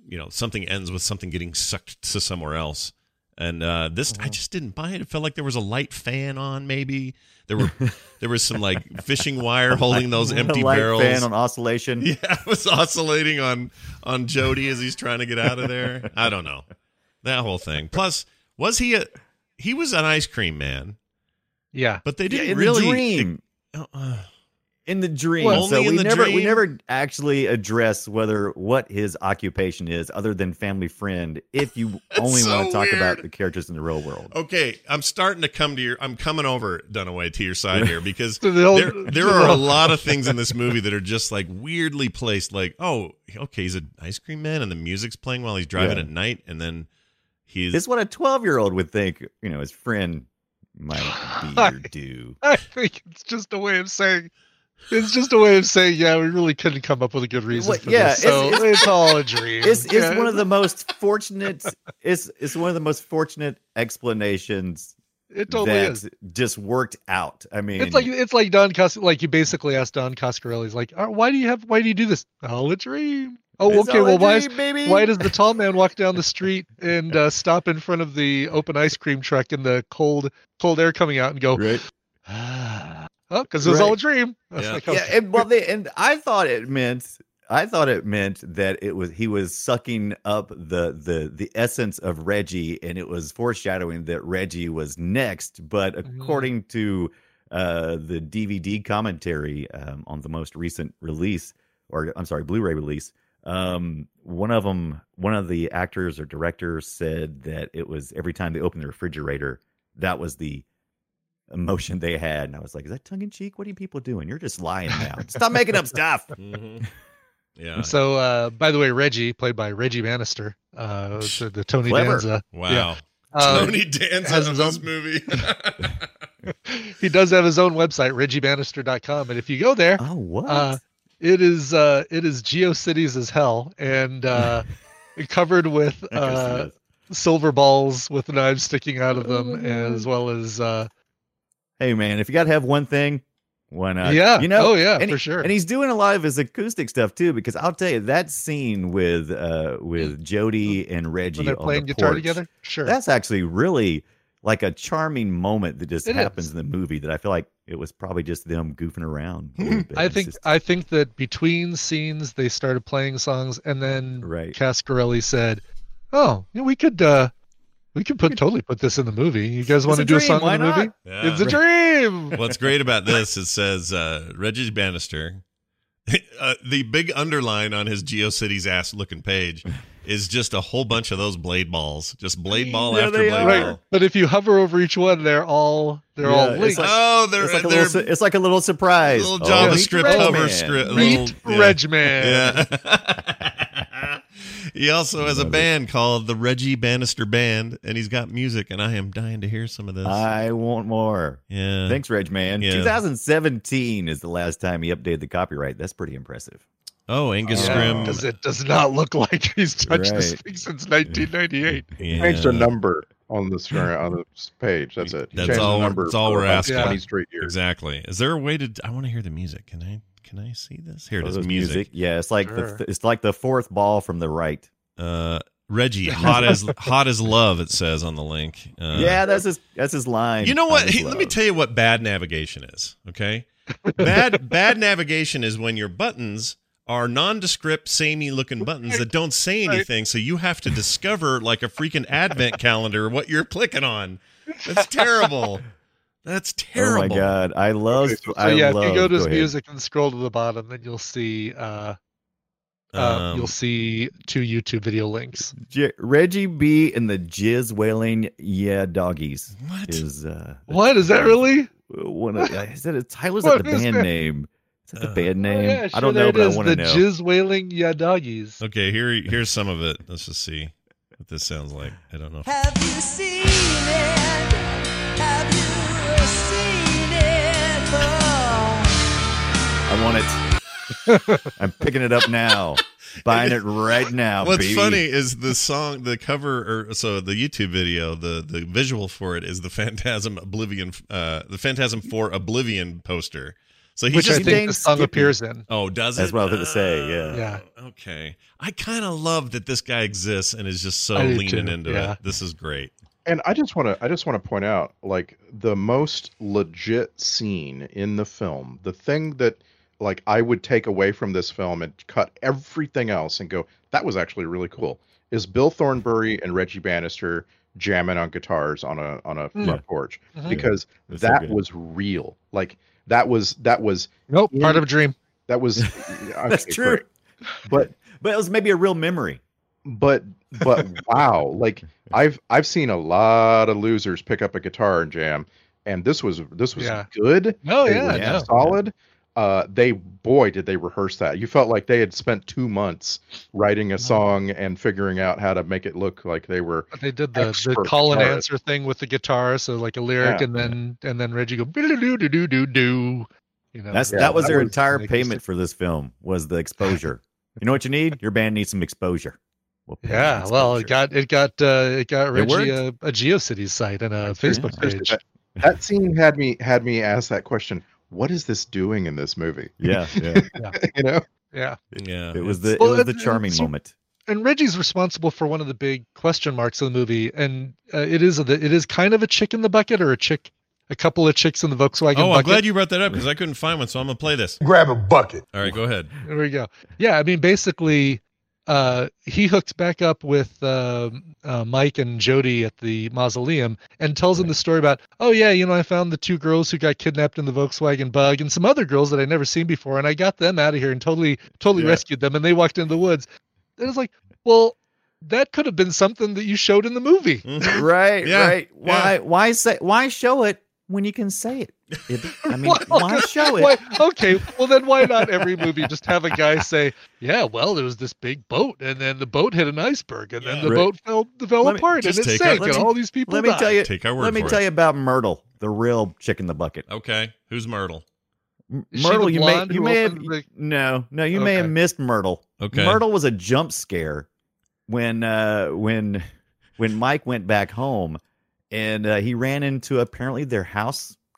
you know something ends with something getting sucked to somewhere else and uh this i just didn't buy it it felt like there was a light fan on maybe there were there was some like fishing wire holding those empty a light barrels fan on oscillation. yeah it was oscillating on on jody as he's trying to get out of there i don't know that whole thing plus was he a he was an ice cream man Yeah. but they didn't in really the dream. uh, in the dream. Well, so only in we the never we never actually address whether what his occupation is, other than family friend. If you only so want to talk about the characters in the real world, Okay, I'm starting to come to your. I'm coming over Dunaway to your side here because the old- there there are a lot of things in this movie that are just like weirdly placed. Like, oh, okay, he's an ice cream man, and the music's playing while he's driving Yeah. at night, and then he's it's what a twelve year old would think. You know, his friend might be or do. I think it's just a way of saying it's just a way of saying, yeah, we really couldn't come up with a good reason What- for yeah, this. it's- So it's, it's- all a dream. It's it's Yeah. one of the most fortunate. It's it's one of the most fortunate explanations it totally is. just worked out. I mean, It's like it's like Don Cos like you basically asked Don Coscarelli's like, oh, why do you have why do you do this? All a dream. Oh, It's okay. Well, why is, dream, baby. why does the tall man walk down the street and uh, stop in front of the open ice cream truck in the cold cold air coming out and go, right? Oh, because it was all a dream. Yeah. like, yeah, and well, they, and I thought it meant I thought it meant that it was he was sucking up the the the essence of Reggie, and it was foreshadowing that Reggie was next. But Mm-hmm. according to uh, the DVD commentary um, on the most recent release, or I'm sorry, Blu-ray release, um, one of them, one of the actors or directors said that it was every time they opened the refrigerator, that was the emotion they had. And I was like, is that tongue in cheek? What are you people doing? You're just lying now. Stop making up stuff. Mhm. yeah. And so, uh, by the way, Reggie, played by Reggie Bannister, uh, the, the Tony Clever. Danza. Wow. Yeah. Uh, Tony Danza has in his this own- movie. he does have his own website, reggiebannister.com. And if you go there, Oh, what? uh, it is uh, it is GeoCities as hell and uh, covered with I can see uh, silver balls with knives sticking out of them, as well as uh, hey, man, if you got to have one thing, why not? Yeah. You know, Oh, yeah, and for he- sure. And he's doing a lot of his acoustic stuff too, because I'll tell you that scene with uh with Jody and Reggie when they're playing the guitar porch, together. Sure. That's actually really like a charming moment that just It happens is. in the movie that I feel like it was probably just them goofing around. bit. I think just- I think that between scenes they started playing songs, and then Right. Coscarelli said, "Oh, we could uh, we could put totally put this in the movie. You guys want to a do a dream, song why in the movie? Yeah. It's a dream." What's great about this, it says uh, Reggie Bannister. Uh, the big underline on his GeoCities ass looking page is just a whole bunch of those blade balls, just blade ball Yeah, after blade are. Right, ball. but if you hover over each one, they're all they're all Yeah, it's linked. like- oh, they're it's like a they're little, it's like a little surprise. little Oh, meet JavaScript Reg hover script. Meet little- yeah. Regman. Yeah. He also has a band called the Reggie Bannister Band, and he's got music, and I am dying to hear some of this. I want more. yeah. Thanks, Reg Man. Yeah. 2017 is the last time he updated the copyright. That's pretty impressive. Oh, Angus Yeah, Scrimm. Does it does not look like he's touched this thing since 1998. Yeah. Changed a number on the screen on the page. That's it. He That's changed the all. number That's all we're asking. Twenty straight years. Exactly. Is there a way to? I want to hear the music. Can I? Can I see this? Here it Oh, is. there's Music. Yeah, it's like Sure. the it's like the fourth ball from the right. Uh, Reggie, hot as hot as love. It says on the link. Uh, yeah, that's his that's his line. You know what? Honest Hey, let me tell you what bad navigation is. Okay, bad bad navigation is when your buttons are nondescript, samey looking buttons that don't say anything. So you have to discover like a freaking advent calendar what you're clicking on. That's terrible. That's terrible. Oh my god, I love. So I yeah, love, if you go to his ahead. music and scroll to the bottom, then you'll see uh, uh Um, you'll see two YouTube video links. J- Reggie B and the Jizz Wailing Yeah Doggies What? is uh What is that really? one of I said it Tyler's What like the is band that? name. Is that the Uh, band Oh, name? yeah, I don't know, there but it I want to know. the know. Jizz wailing yeah doggies. Okay, here here's some of it. Let's just see what this sounds like. I don't know. Have you seen it? Have you I want it. I'm picking it up now. Buying it right now. What's baby. funny is the song, the cover, or so the YouTube video, the the visual for it is the Phantasm Oblivion, uh, the Phantasm for Oblivion poster. So he Which I just think dang the song Skippy. appears in. oh does it? That's what I was gonna say, yeah. Yeah. Okay. I kind of love that this guy exists and is just so leaning too, into yeah. it. This is great. And I just want to I just want to point out like the most legit scene in the film, the thing that like I would take away from this film and cut everything else and go that was actually really cool is Bill Thornbury and Reggie Bannister jamming on guitars on a on a front Yeah. porch Mhm. because That's so that good. was real. Like that was that was Nope, in- part of a dream. that was That's true. great. But But it was maybe a real memory. but but wow like i've i've seen a lot of losers pick up a guitar and jam and this was this was Yeah. good Oh They yeah, were yeah. solid uh they boy did they rehearse that you felt like they had spent two months writing a song and figuring out how to make it look like they were They did the, the call and guitarist. answer thing with the guitar, so like a lyric, Yeah. and then and then Reggie go do do do do do do. You know, That's Yeah, that was that their was entire like- payment for this film was the exposure. You know what you need? Your band needs some exposure. We'll pay yeah. some Well, it exposure. got it got uh, it got It Reggie a, worked. a GeoCities site and a Facebook Seriously, page. that, that scene had me had me ask that question what is this doing in this movie yeah, yeah. you know Yeah, Yeah. It was it's- the Well, it was the charming it's- moment. and Reggie's responsible for one of the big question marks of the movie, and uh, it is a, it is kind of a chick in the bucket or a chick, a couple of chicks in the Volkswagen. Oh, I'm bucket. glad you brought that up because I couldn't find one, so I'm gonna play this. Grab a bucket. All right, go ahead. There we go. Yeah, I mean, basically, uh, he hooks back up with um uh, Mike and Jody at the mausoleum and tells them the story about, oh yeah, you know, I found the two girls who got kidnapped in the Volkswagen Bug and some other girls that I'd never seen before, and I got them out of here and totally, totally Yeah. rescued them, and they walked into the woods. And it's like, well, that could have been something that you showed in the movie. Mhm. Right, Yeah, right. Why why say why show it when you can say it? It- I mean, Well, why show it? Why, okay, well then why not every movie just have a guy say, "Yeah, well there was this big boat, and then the boat hit an iceberg, and then the Right. boat fell fell Let me- apart, and it sank, our- and me- all these people Let me died." tell you. Take our word Let me tell it. you about Myrtle, the real chick in the bucket. Okay, who's Myrtle? M- Myrtle, you may you may have the- no no you may have missed Myrtle. Okay. Myrtle was a jump scare when uh when when Mike went back home and uh, he ran into apparently their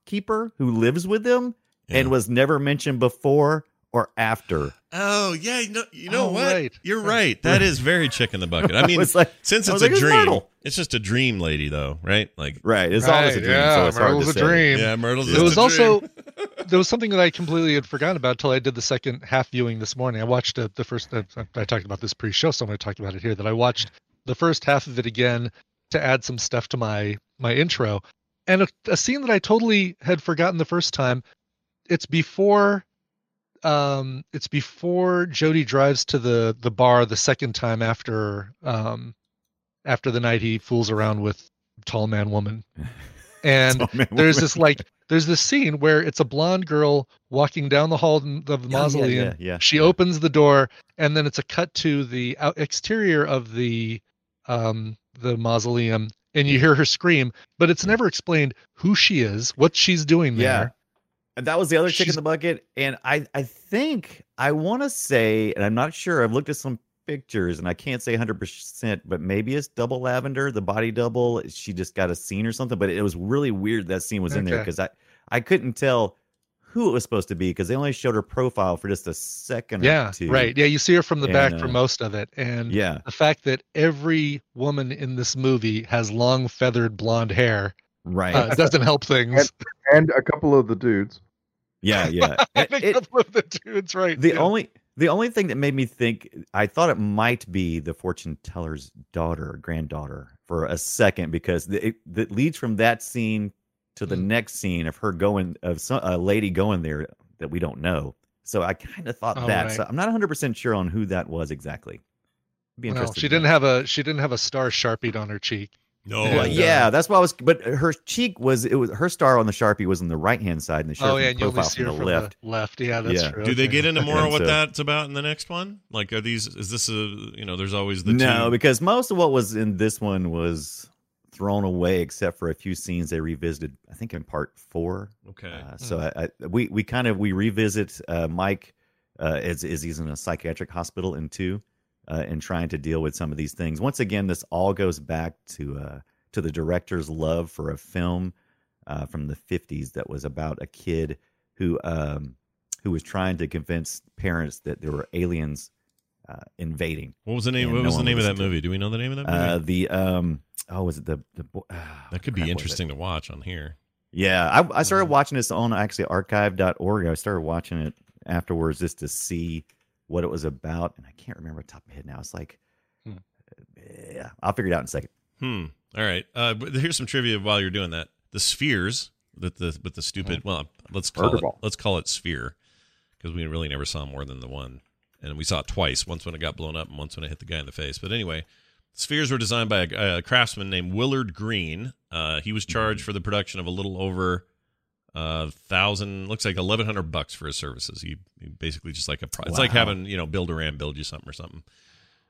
housekeeper who lives with them and was never mentioned before or after. Oh yeah, you know, you know Oh, what? right. You're right. That is very chick in the bucket. I mean, was like- since it's was a like, it's dream, it's just a dream lady, though, right? Like, Right, it's always a dream, yeah, so it's hard Myrtle's to a say. dream. yeah, Myrtle's There was a also dream. there was something that I completely had forgotten about until I did the second half viewing this morning. I watched uh, the first. Uh, I talked about this pre-show, so I'm going to talk about it here. That I watched the first half of it again to add some stuff to my my intro, and a, a scene that I totally had forgotten the first time. It's before, um, it's before Jody drives to the the bar the second time after um, after the night he fools around with tall man woman, and man, there's what- this like there's this scene where it's a blonde girl walking down the hall of the yeah, mausoleum. yeah, yeah, she opens the door, and then it's a cut to the exterior of the um the mausoleum, and you hear her scream, but it's never explained who she is, what she's doing there. Yeah. And that was the other chick in the bucket. And I, I think I want to say, and I'm not sure. I've looked at some pictures, and I can't say 100, percent but maybe it's double lavender, the body double. She just got a scene or something. But it was really weird that scene was in there because I, I couldn't tell who it was supposed to be because they only showed her profile for just a second. Yeah, or two. right. Yeah, you see her from the back And, for uh, most of it, and Yeah. the fact that every woman in this movie has long feathered blonde hair, Right. uh, doesn't help things. And, and a couple of the dudes. Yeah, yeah. I It- think it- that's what the dude's right. The yeah. only the only thing that made me think I thought it might be the fortune teller's daughter, granddaughter, for a second because the, it, that leads from that scene to Mm. the next scene of her going of some, a lady going there that we don't know. So I kind of thought Oh, that. So. I'm not 100 percent sure on who that was exactly. Be Well, she didn't know. have a she didn't have a star sharpied on her cheek. No. Well, uh, yeah, that's why I was. But her cheek was it was her star on the sharpie was on the right hand side, and the Oh yeah, and you only profile see her from the from left. the left. Yeah, that's Yeah. true. Do they get into more of what so- that's about in the next one? Like, are these? Is this a? You know, there's always the no, two. because most of what was in this one was thrown away, except for a few scenes they revisited. I think in part four. Okay. Uh, so I, I, we we kind of we revisit uh, Mike uh, as as he's in a psychiatric hospital in two, uh, and trying to deal with some of these things. Once again, this all goes back to uh, to the director's love for a film uh, from the '50s that was about a kid who um, who was trying to convince parents that there were aliens uh, invading. What was the name? and What no was the name of that to movie? Do we know the name of that movie? Uh, the um oh was it the the bo- ah, that could crap, be what was it? interesting to watch on here. Yeah, I, I started watching this on actually archive.org. I started watching it afterwards just to see what it was about, and I can't remember the top of my head now. It's like, Hmm. yeah, I'll figure it out in a second. Hmm. All right. Uh, but here's some trivia while you're doing that. The spheres that the with the stupid. Well, let's call Murder it. ball. Let's call it sphere because we really never saw more than the one, and we saw it twice. Once when it got blown up, and once when it hit the guy in the face. But anyway, spheres were designed by a, a craftsman named Willard Green. Uh, he was charged for the production of a little over uh thousand looks like 1100 bucks for his services he, he basically just like a pri- it's like having you know build a ram build you something or something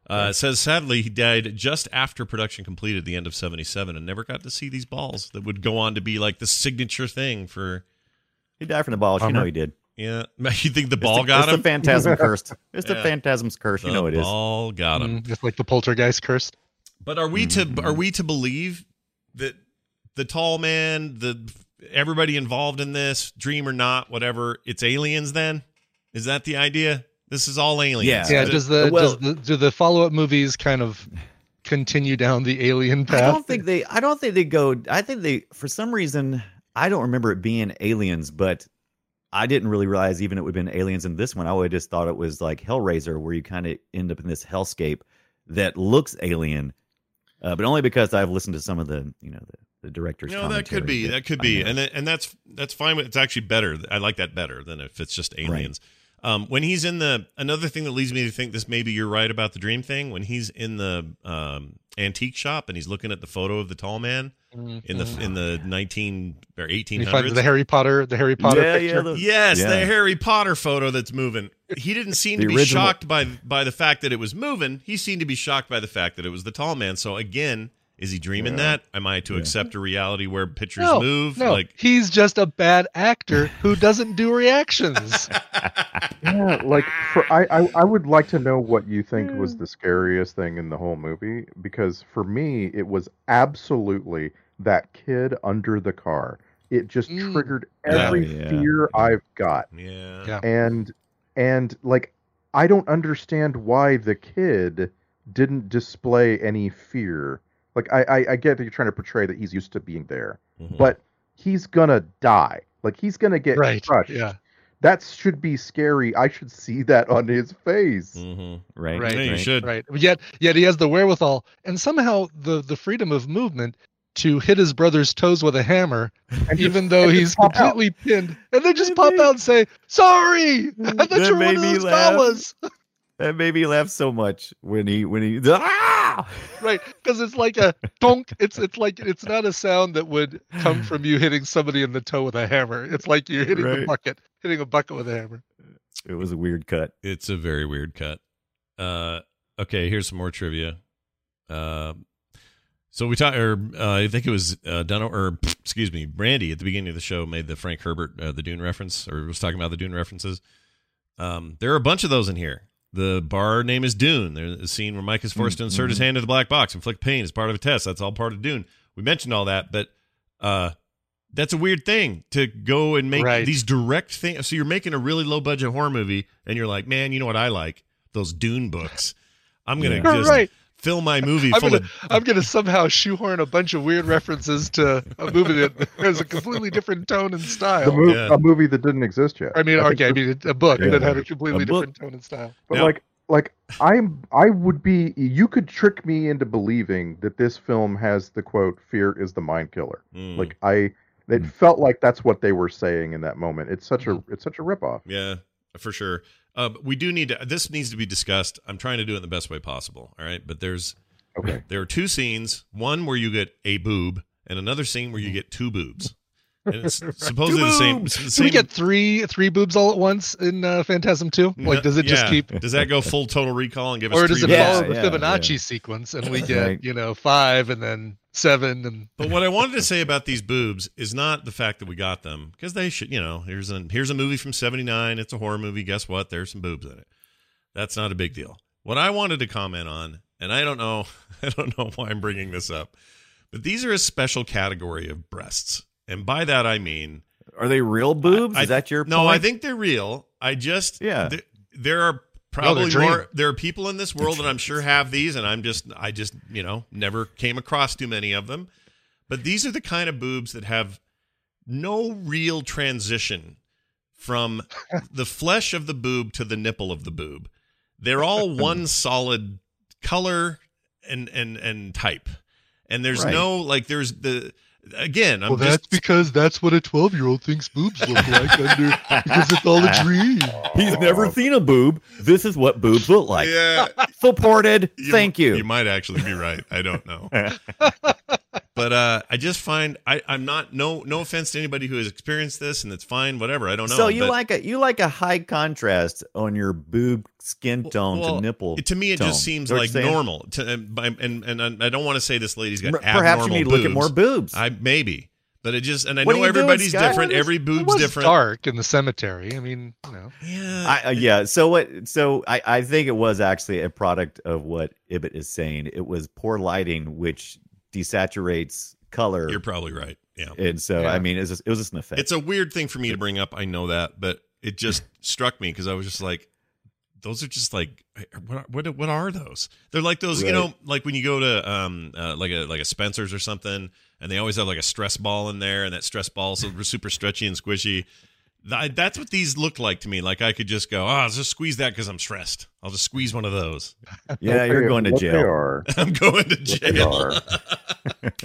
uh, it says sadly he died just after production completed the end of 77 and never got to see these balls that would go on to be like the signature thing for He died from the balls. You know he did. Yeah you think the It's ball the, got it's him It's the phantasm cursed. It's Yeah. the phantasm's curse. You know it the is. ball got him Mm, just like the poltergeist cursed. But are we to Mhm. are we to believe that the tall man, the everybody involved in this, dream or not, whatever, it's aliens? Then is that the idea? This is all aliens. Yeah. Yeah, does the, well- does the do the follow up movies kind of continue down the alien path? I don't think they. I don't think they go. I think they. For some reason, I don't remember it being aliens, but I didn't really realize even it would have been aliens in this one. I always just thought it was like Hellraiser, where you kind of end up in this hellscape that looks alien, uh, but only because I've listened to some of the, you know, the, the director's. No, that could be. commentary That could be, and that, and that's that's fine. with- It's actually better. I like that better than if it's just aliens. Um, when he's in the another thing that leads me to think this maybe you're right about the dream thing. When he's in the um, antique shop and he's looking at the photo of the tall man in the mm-hmm. in the 19 or You 1800s. find the Harry Potter, the Harry Potter Yeah, picture. yeah, the- Yes, the Harry Potter photo that's moving. He didn't seem to be original- shocked by by the fact that it was moving. He seemed to be shocked by the fact that it was the tall man. So again, is he dreaming that? Am I to accept a reality where pictures no, move? no, Like he's just a bad actor who doesn't do reactions. Yeah, like for I, I I would like to know what you think was the scariest thing in the whole movie because for me it was absolutely that kid under the car. It just Mm. triggered every Yeah. fear I've got. yeah. Yeah. And and like I don't understand why the kid didn't display any fear. Like I, I, I get that you're trying to portray that he's used to being there, Mhm. but he's gonna die. Like he's gonna get right. crushed. Yeah. That should be scary. I should see that on his face. Mhm. right, Right, Yeah, you right. should. Right. Yet yet he has the wherewithal and somehow the the freedom of movement to hit his brother's toes with a hammer, And just- even though and he's pop out. completely pinned, and then just pop out and say, "Sorry, I thought That you were one of me those laugh. fellas." That made me laugh so much when he when he ah! right because it's like a donk it's it's like it's not a sound that would come from you hitting somebody in the toe with a hammer it's like you're hitting Right. a bucket hitting a bucket with a hammer It was a weird cut. It's a very weird cut. Uh, okay, here's some more trivia. Uh, so we talked, or uh, I think it was uh, Dunno, or excuse me, Brandy at the beginning of the show made the Frank Herbert uh, the Dune reference, or was talking about the Dune references. Um, there are a bunch of those in here. The bar name is Dune. There's a scene where Mike is forced to insert his hand into the black box, inflict pain as part of a test. That's all part of Dune. We mentioned all that, but uh, that's a weird thing to go and make Right. these direct things. So you're making a really low budget horror movie, and you're like, man, you know what I like? Those Dune books. I'm gonna Yeah. just Right. Fill my movie I'm full gonna, of. I'm gonna somehow shoehorn a bunch of weird references to a movie that has a completely different tone and The style. mov- Yeah. A movie that didn't exist yet. I mean, think okay, I mean a book Yeah. that had a completely A different tone and style. But Yeah. like like I'm I would be you could trick me into believing that this film has the quote fear is the mind killer. Mm, Like I it felt like that's what they were saying in that moment. It's such a it's such a ripoff. yeah, for sure. Uh, we do need to. This needs to be discussed. I'm trying to do it in the best way possible. All right, but there's Okay. there are two scenes. One where you get a boob, and another scene where you get two boobs. And it's supposedly the same. boobs. the Do we get three three boobs all at once in uh, Phantasm Two? Like, does it just keep, Does that go full total recall and give us or does three it Yeah, follow the yeah, Fibonacci yeah. sequence and we get Right. you know five and then seven and But what I wanted to say about these boobs is not the fact that we got them because they should, you know, here's a here's a movie from '79. It's a horror movie. Guess what? There's some boobs in it. That's not a big deal. What I wanted to comment on, and I don't know, I don't know why I'm bringing this up, but these are a special category of breasts, and by that I mean, Are they real boobs? I- Is that your no? point? I think they're real. I just Yeah. th- there are probably dream. more. There are people in this world that I'm sure have these, and I'm just I just you know never came across too many of them. But these are the kind of boobs that have no real transition from the flesh of the boob to the nipple of the boob. They're all one solid color and and and type. And there's Right. no like there's the again, I'm well, that's just because that's what a twelve year old thinks boobs look like under because it's all a dream. He's never seen a boob. This is what boobs look like. yeah. Supported. Thank you. You might actually be right. I don't know. but uh, I just find I, I'm not no no offense to anybody who has experienced this and it's fine, whatever. I don't know. so you but- like a you like a high contrast on your boob skin tone well, to nipple. To me, it tone. just seems like saying? normal. To, and, and and I don't want to say this lady's got M- Perhaps you abnormal need to look at more boobs. I maybe, but it just and I What know you doing, everybody's different. Every It boob's was different. dark in the cemetery. I mean, you know. Yeah. I, uh, yeah. So what? So I, I think it was actually a product of what Ibbott is saying. It was poor lighting, which desaturates color, You're probably right. Yeah. and so Yeah. I mean, it was just, it was just an effect. It's a weird thing for me to bring up. I know that, but it just struck me because I was just like, those are just like what what what are those? They're like those, you know, like when you go to um uh, like a like a Spencer's or something, and they always have like a stress ball in there, and that stress ball is super stretchy and squishy. Th- That's what these look like to me. Like I could just go, oh, I'll just squeeze that because I'm stressed. I'll just squeeze one of those. yeah, you're going to they- They jail. are. I'm going to What they jail. are.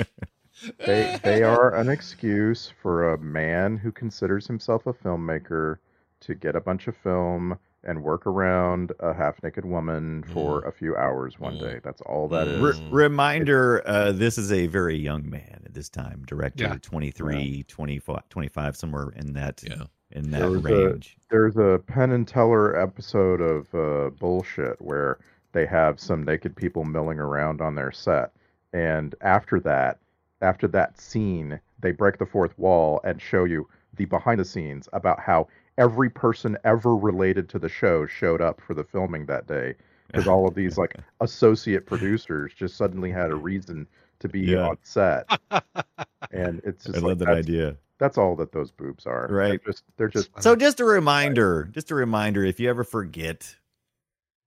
they they are an excuse for a man who considers himself a filmmaker to get a bunch of film and work around a half naked woman for a few hours one Mm. day. That's all that Mm. is. Re- reminder: uh, This is a very young man at this time. Director, Yeah. 23, 25, 25, somewhere in that Yeah. In that a- range. There's a Penn and Teller episode of uh, Bullshit where they have some naked people milling around on their set, and after that, after that scene, they break the fourth wall and show you the behind the scenes about how every person ever related to the show showed up for the filming that day because all of these like associate producers just suddenly had a reason to be Yeah. on set, and it's just I like, love that idea. That's all that those boobs are. They're Right. just they're just So just a reminder, just a reminder, if you ever forget,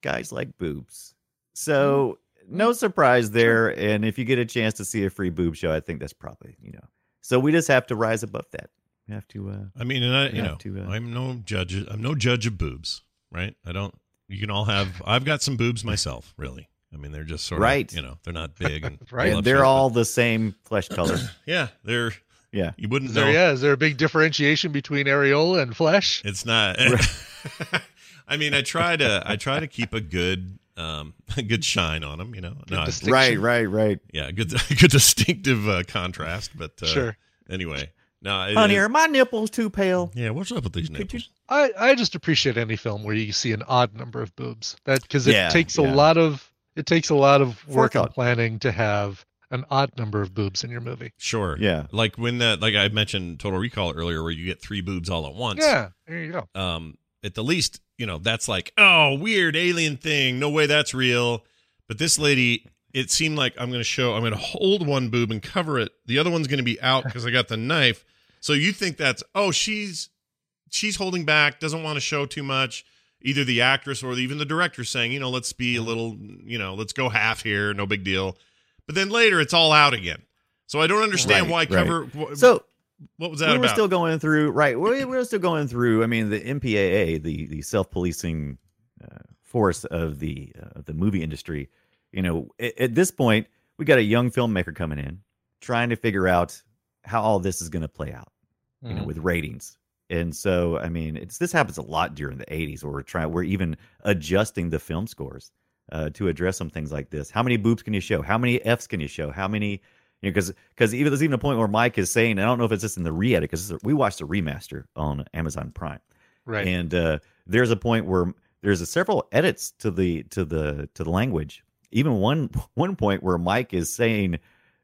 guys like boobs. So no surprise there. And if you get a chance to see a free boob show, I think that's probably, you know. So we just have to rise above that. We have to uh I mean, and I you know to, uh, I'm no judge. I'm no judge of boobs, right? I don't. You can all have. I've got some boobs myself, really. I mean, they're just sort of, Right. You know, they're not big and Right. and they're all the same flesh color. Yeah, they're. Yeah. You wouldn't Is there, know. yeah, is there a big differentiation between areola and flesh? It's not. I mean, I try to I try to keep a good um a good shine on them, you know. No, I- Right, right, right. yeah, good good distinctive uh, contrast, but uh, Sure. Anyway, no, it- Honey, it- are my nipples too pale? yeah, what's up with these nipples? I, I just appreciate any film where you see an odd number of boobs. That because it Yeah, takes a lot of it takes a lot of work and planning to have an odd number of boobs in your movie. Sure. Yeah. Like when that, like I mentioned Total Recall earlier, where you get three boobs all at once. Yeah, there you go. Um, at the least, you know, that's like, oh, weird alien thing. No way that's real. But this lady, it seemed like I'm going to show, I'm going to hold one boob and cover it. The other one's going to be out because I got the knife. So you think that's, oh, she's, she's holding back, doesn't want to show too much. Either the actress or even the director saying, you know, let's be a little, you know, let's go half here, no big deal. But then later it's all out again. So I don't understand Right, why right. cover. wh- So what was that we were about? still going through right. We we were still going through. I mean, the MPAA, the the self policing uh, force of the uh, the movie industry. You know, at, at this point, we got a young filmmaker coming in, trying to figure out how all this is going to play out. You know, Mhm. with ratings. And so, I mean, it's this happens a lot during the '80s, where we're trying, we're even adjusting the film scores uh, to address some things like this. How many boobs can you show? How many Fs can you show? How many you know, because because even there's even a point where Mike is saying, I don't know if it's just in the re-edit because we watched the remaster on Amazon Prime, Right. and uh, there's a point where there's a several edits to the to the to the language. Even one one point where Mike is saying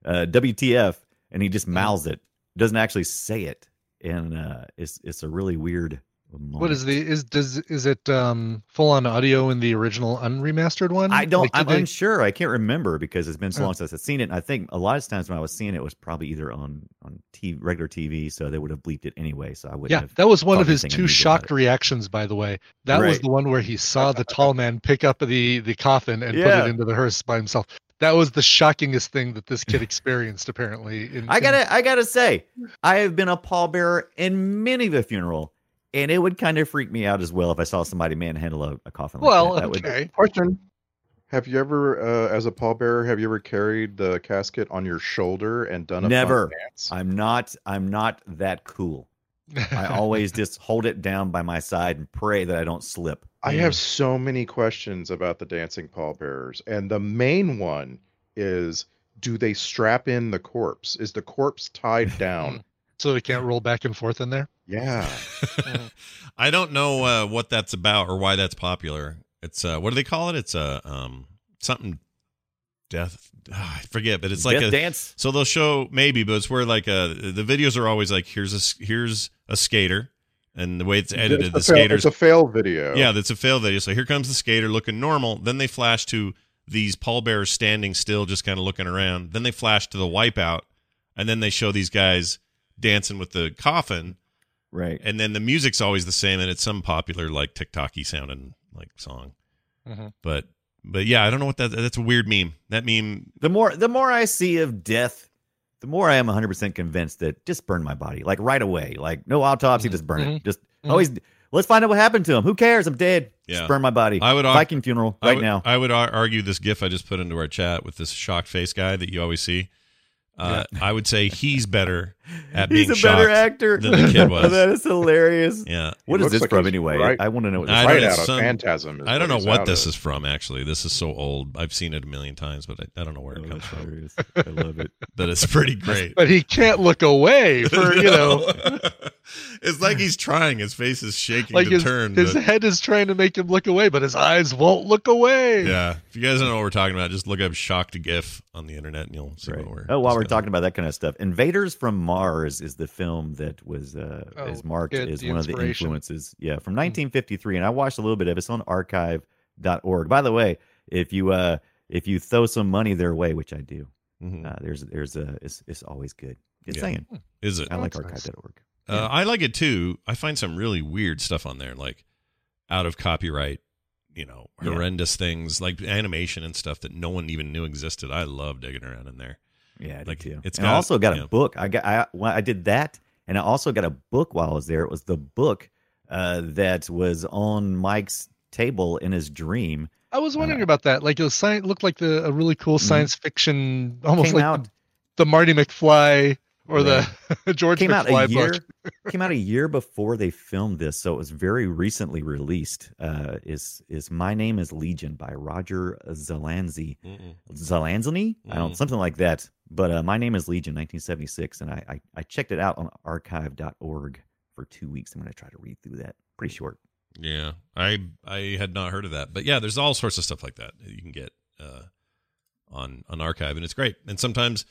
uh, WTF and he just mouths it, doesn't actually say it, and uh, it's it's a really weird. What is the is does is it um full on audio in the original unremastered one? I don't. Like, I'm they- unsure. I can't remember because it's been so Oh. long since I've seen it. And I think a lot of times when I was seeing it, it was probably either on on TV, regular TV, so they would have bleeped it anyway. So I wouldn't. Yeah, have that was one of his two shocked reactions, by the way. That was the one where he saw the tall man pick up the the coffin and put it into the hearse by himself. That was the shockingest thing that this kid experienced, apparently. In, I gotta, I gotta say, I have been a pallbearer in many of the funeral, and it would kind of freak me out as well if I saw somebody manhandle a, a coffin. Like Well, that. That would- okay. Question: Have you ever, uh, as a pallbearer, have you ever carried the casket on your shoulder and done a never. dance? I'm not. I'm not that cool. I always just hold it down by my side and pray that I don't slip. I have so many questions about the dancing pallbearers, and the main one is: Do they strap in the corpse? Is the corpse tied down? so he can't roll back and forth in there. Yeah. I don't know uh, what that's about or why that's popular. It's uh, what do they call it? It's a um, something death. ah, I forget, but it's like Death a dance? So they'll show maybe, but it's where like uh the videos are always like here's a s- here's a skater, and the way it's edited, It's the a fail- skaters It's a fail video. Yeah, that's a fail video. So here comes the skater looking normal. Then they flash to these pallbearers standing still, just kind of looking around. Then they flash to the wipeout, and then they show these guys dancing with the coffin. Right. And then the music's always the same, and it's some popular like TikToky sounding like song. Mhm. But but yeah, I don't know what that. That's a weird meme. That meme. The more the more I see of death, the more I am 100 percent convinced that just burn my body, like right away, like no autopsy, just burn it. Just Mhm. always let's find out what happened to him. Who cares? I'm dead. Yeah. Just burn my body. I would ar- Viking funeral I right would- now. I would ar- argue this GIF I just put into our chat with this shocked face guy that you always see. Uh, I would say he's better at He's being a better actor than the kid was. that is hilarious. Yeah. What He is this like from anyway? right- I want to know what this I don't right know, out of some- Phantasm I don't what know what this of. is from. Actually, this is so old. I've seen it a million times, but I, I don't know where it Oh, comes from. hilarious. I love it. But it's pretty great. But he can't look away for you know, it's like he's trying. His face is shaking like to his, turn. his but- head is trying to make him look away, but his eyes won't look away. yeah. If you guys don't know what we're talking about, just look up "shocked GIF" on the internet, and you'll see Right. what we're. Oh, while we're talking about that kind of stuff, Invaders from Mars is the film that was uh, Oh, is marked good, as one of the influences. Yeah, from 1953, and I watched a little bit of it. It's on archive.org. By the way, if you uh if you throw some money their way, which I do, Mhm. uh, there's there's a it's, it's always good. Just Yeah. saying, Is it? I like That's nice. archive.org. Uh, I like it too. I find some really weird stuff on there, like out of copyright, you know, Yeah. horrendous things like animation and stuff that no one even knew existed. I love digging around in there. Yeah, I did Like, too. it's and I got- also got yeah. a book. I got I when I did that, and I also got a book while I was there. It was the book uh, that was on Mike's table in his dream. I was wondering Uh, about that. Like it was science, looked like the a really cool science fiction, almost like out. the, the Marty McFly or the George came out a year came out a year before they filmed this, so it was very recently released. Uh, is is My Name is Legion by Roger Zalanzi. Zalanzani, I don't something like that. But uh, My Name is Legion, 1976, and I, I I checked it out on archive.org for two weeks. I'm going to try to read through that. Pretty short. Yeah, I I had not heard of that, but yeah, there's all sorts of stuff like that that you can get uh, on on archive, and it's great. And sometimes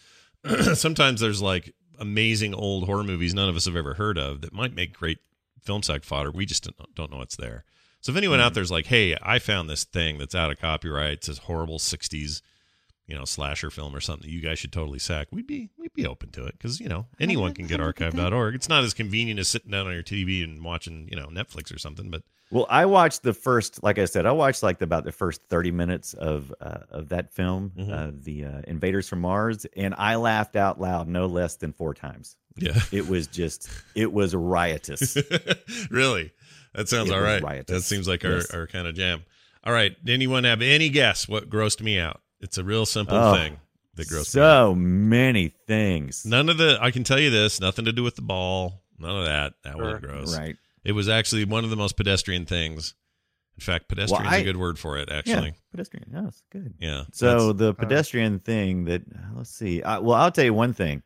sometimes there's like amazing old horror movies none of us have ever heard of that might make great film sack fodder. We just don't, know what's there. So if anyone out hmm. there's like, hey, I found this thing that's out of copyright, it's this horrible '60s you know slasher film or something that you guys should totally sack, we'd be we'd be open to it because you know anyone can get archive.org. It's not as convenient as sitting down on your TV and watching you know Netflix or something, but Well, I watched the first, like I said, I watched like about the first thirty minutes of uh, of that film, Mhm. uh, the uh, Invaders from Mars, and I laughed out loud no less than four times. Yeah. it was just, it was riotous. really? That sounds It all was right. riotous. That seems like our, Yes. our kind of jam. All right. Anyone have any guess what grossed me out? It's a real simple Oh, thing that grossed me out. so many things. None of the, I can tell you this, nothing to do with the ball. None of that. That wasn't gross. Right. It was actually one of the most pedestrian things. In fact, pedestrian is I- a good word for it, actually. Yeah, pedestrian. Oh, that's good. Yeah. So the pedestrian thing that uh, let's see. Uh, well, I'll tell you one thing.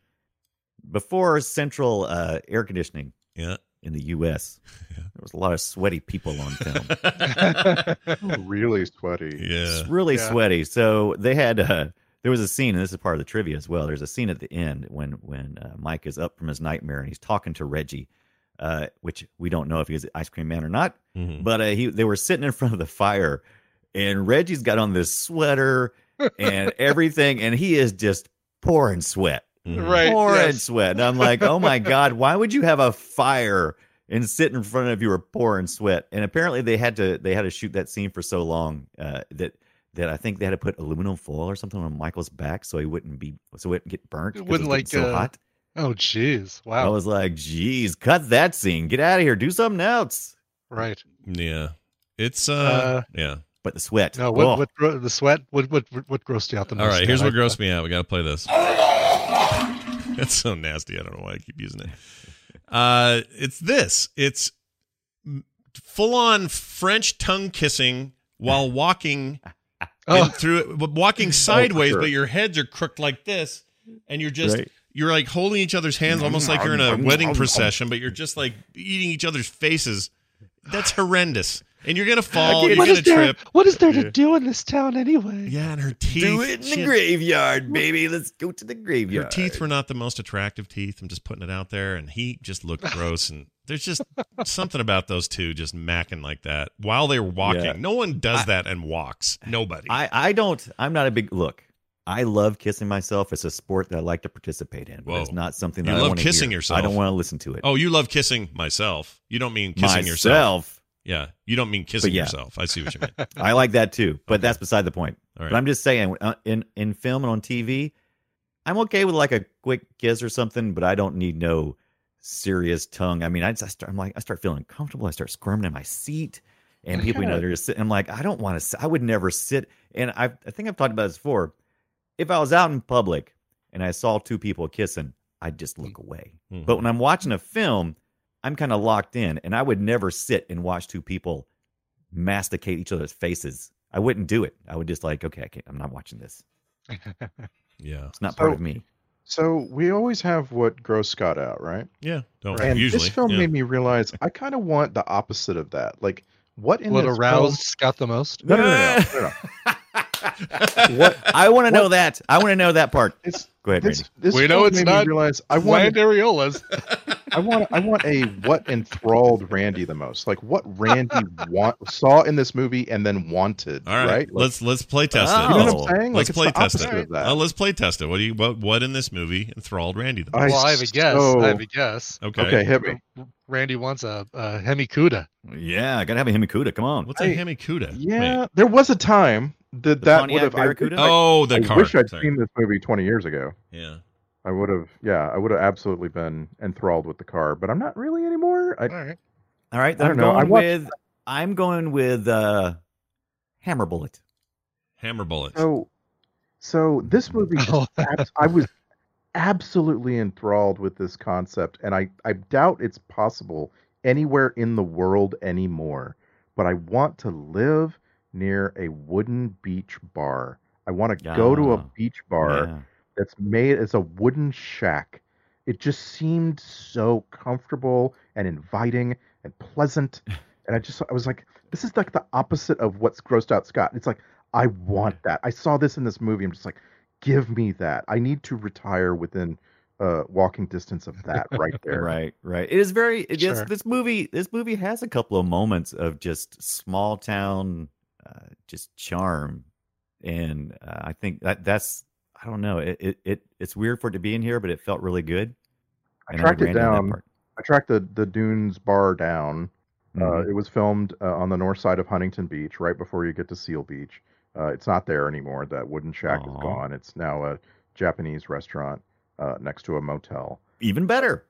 Before central uh, air conditioning, yeah, in the U.S., there was a lot of sweaty people on film. really sweaty. Yeah. It's really Yeah. sweaty. So they had uh there was a scene, and this is part of the trivia as well. There's a scene at the end when when uh, Mike is up from his nightmare and he's talking to Reggie, uh, which we don't know if he's an ice cream man or not. Mhm. But uh, he they were sitting in front of the fire, and Reggie's got on this sweater and everything, and he is just pouring sweat. Right, pouring yes. sweat. And I'm like, oh my god, why would you have a fire? And sit in front of you or pouring sweat, and apparently they had to they had to shoot that scene for so long uh, that that I think they had to put aluminum foil or something on Michael's back so he wouldn't be so it wouldn't get burnt. It 'cause wouldn't was like so uh, hot. Oh, jeez! Wow I was like, jeez cut that scene. Get out of here. Do something else. right. Yeah. It's, uh, Uh, yeah. But the sweat. No, what oh, what gro- the sweat? What what what grossed you out the most? All right, here's what grossed me out. We got to play this. It's so nasty. I don't know why I keep using it. Uh, it's this. It's full on French tongue kissing while walking Oh. through walking sideways, sure. but your heads are crooked like this, and you're just Right. you're like holding each other's hands, almost like you're in a wedding procession, but you're just like eating each other's faces. That's horrendous, and you're gonna fall. You're What gonna is there? trip. What is there to do in this town anyway? Yeah, and her teeth. do it in the she- graveyard, baby. Let's go to the graveyard. Her teeth were not the most attractive teeth. I'm just putting it out there. And he just looked gross. And there's just something about those two just macking like that while they're walking. Yeah. No one does that and walks. Nobody. I, I don't. I'm not a big look. I love kissing myself. It's a sport that I like to participate in. But it's not something You that I love wanna kissing hear. yourself. I don't want to listen to it. oh, you love kissing myself. You don't mean kissing yourself. Yeah. You don't mean kissing yeah. yourself. I see what you mean. I like that too, but that's beside the point. Right. But I'm just saying, uh, in in film and on TV, I'm okay with like a quick kiss or something, but I don't need no serious tongue. I mean, I, just, I start, I'm like, I start feeling uncomfortable. I start squirming in my seat, and people, you know, they're just sitting. I'm like, I don't want to. I would never sit. And I, I think I've talked about this before. If I was out in public and I saw two people kissing, I'd just look away. Mhm. But when I'm watching a film, I'm kind of locked in, and I would never sit and watch two people masticate each other's faces. I wouldn't do it. I would just like, okay, I can't, I'm not watching this. Yeah. It's not part of me. So we always have what gross Scott out, right? Yeah. Don't And usually. this film yeah. made me realize I kind of want the opposite of that. Like, what in What this aroused Scott the most? No, no, no, no, no, no. what I want to know that. I want to know that part. It's Go ahead, this, Randy. this We know film it's made not me realize I Bland want areolas. I want I want a what enthralled Randy the most. Like what Randy want saw in this movie and then wanted. All right. right? Like, let's let's play test Oh. it. you know Let's, what I'm saying? Let's it's play test it. opposite of that. Uh, let's play test it. What do you what what in this movie enthralled Randy the most? well, I have a guess. so- I have a guess. Okay. Okay, hit me. Randy wants a, a Hemi 'Cuda. Yeah, I gotta have a Hemi 'Cuda. Come on. What's a I- Hemi 'Cuda? Yeah, Wait. there was a time that The that would have. I, Barracuda? Oh, the I car. wish I'd Sorry. seen this movie 20 years ago. Yeah. I would have. Yeah, I would have absolutely been enthralled with the car, but I'm not really anymore. I, All right. All right, I then I'm don't know. I going watched- with I'm going with uh Hammer Bullet. Hammer Bullet. So, so this movie, just Oh. abs- I was absolutely enthralled with this concept, and I, I doubt it's possible anywhere in the world anymore. But I want to live near a wooden beach bar. I want to go to a beach bar yeah. That's made as a wooden shack. It just seemed so comfortable and inviting and pleasant. And I just I was like, this is like the opposite of what's grossed out Scott. It's like, I want that. I saw this in this movie. I'm just like, give me that. I need to retire within uh walking distance of that right there. Right, right. It is very. It is, Sure. this movie. This movie has a couple of moments of just small town, uh, just charm, and uh, I think that that's. I don't know. It, it it it's weird for it to be in here, but it felt really good. I tracked it into that down. I tracked the the Dunes bar down. Uh, Mhm. it was filmed uh, on the north side of Huntington Beach, right before you get to Seal Beach. Uh, it's not there anymore. That wooden shack is gone. It's now a Japanese restaurant uh, next to a motel. Even better.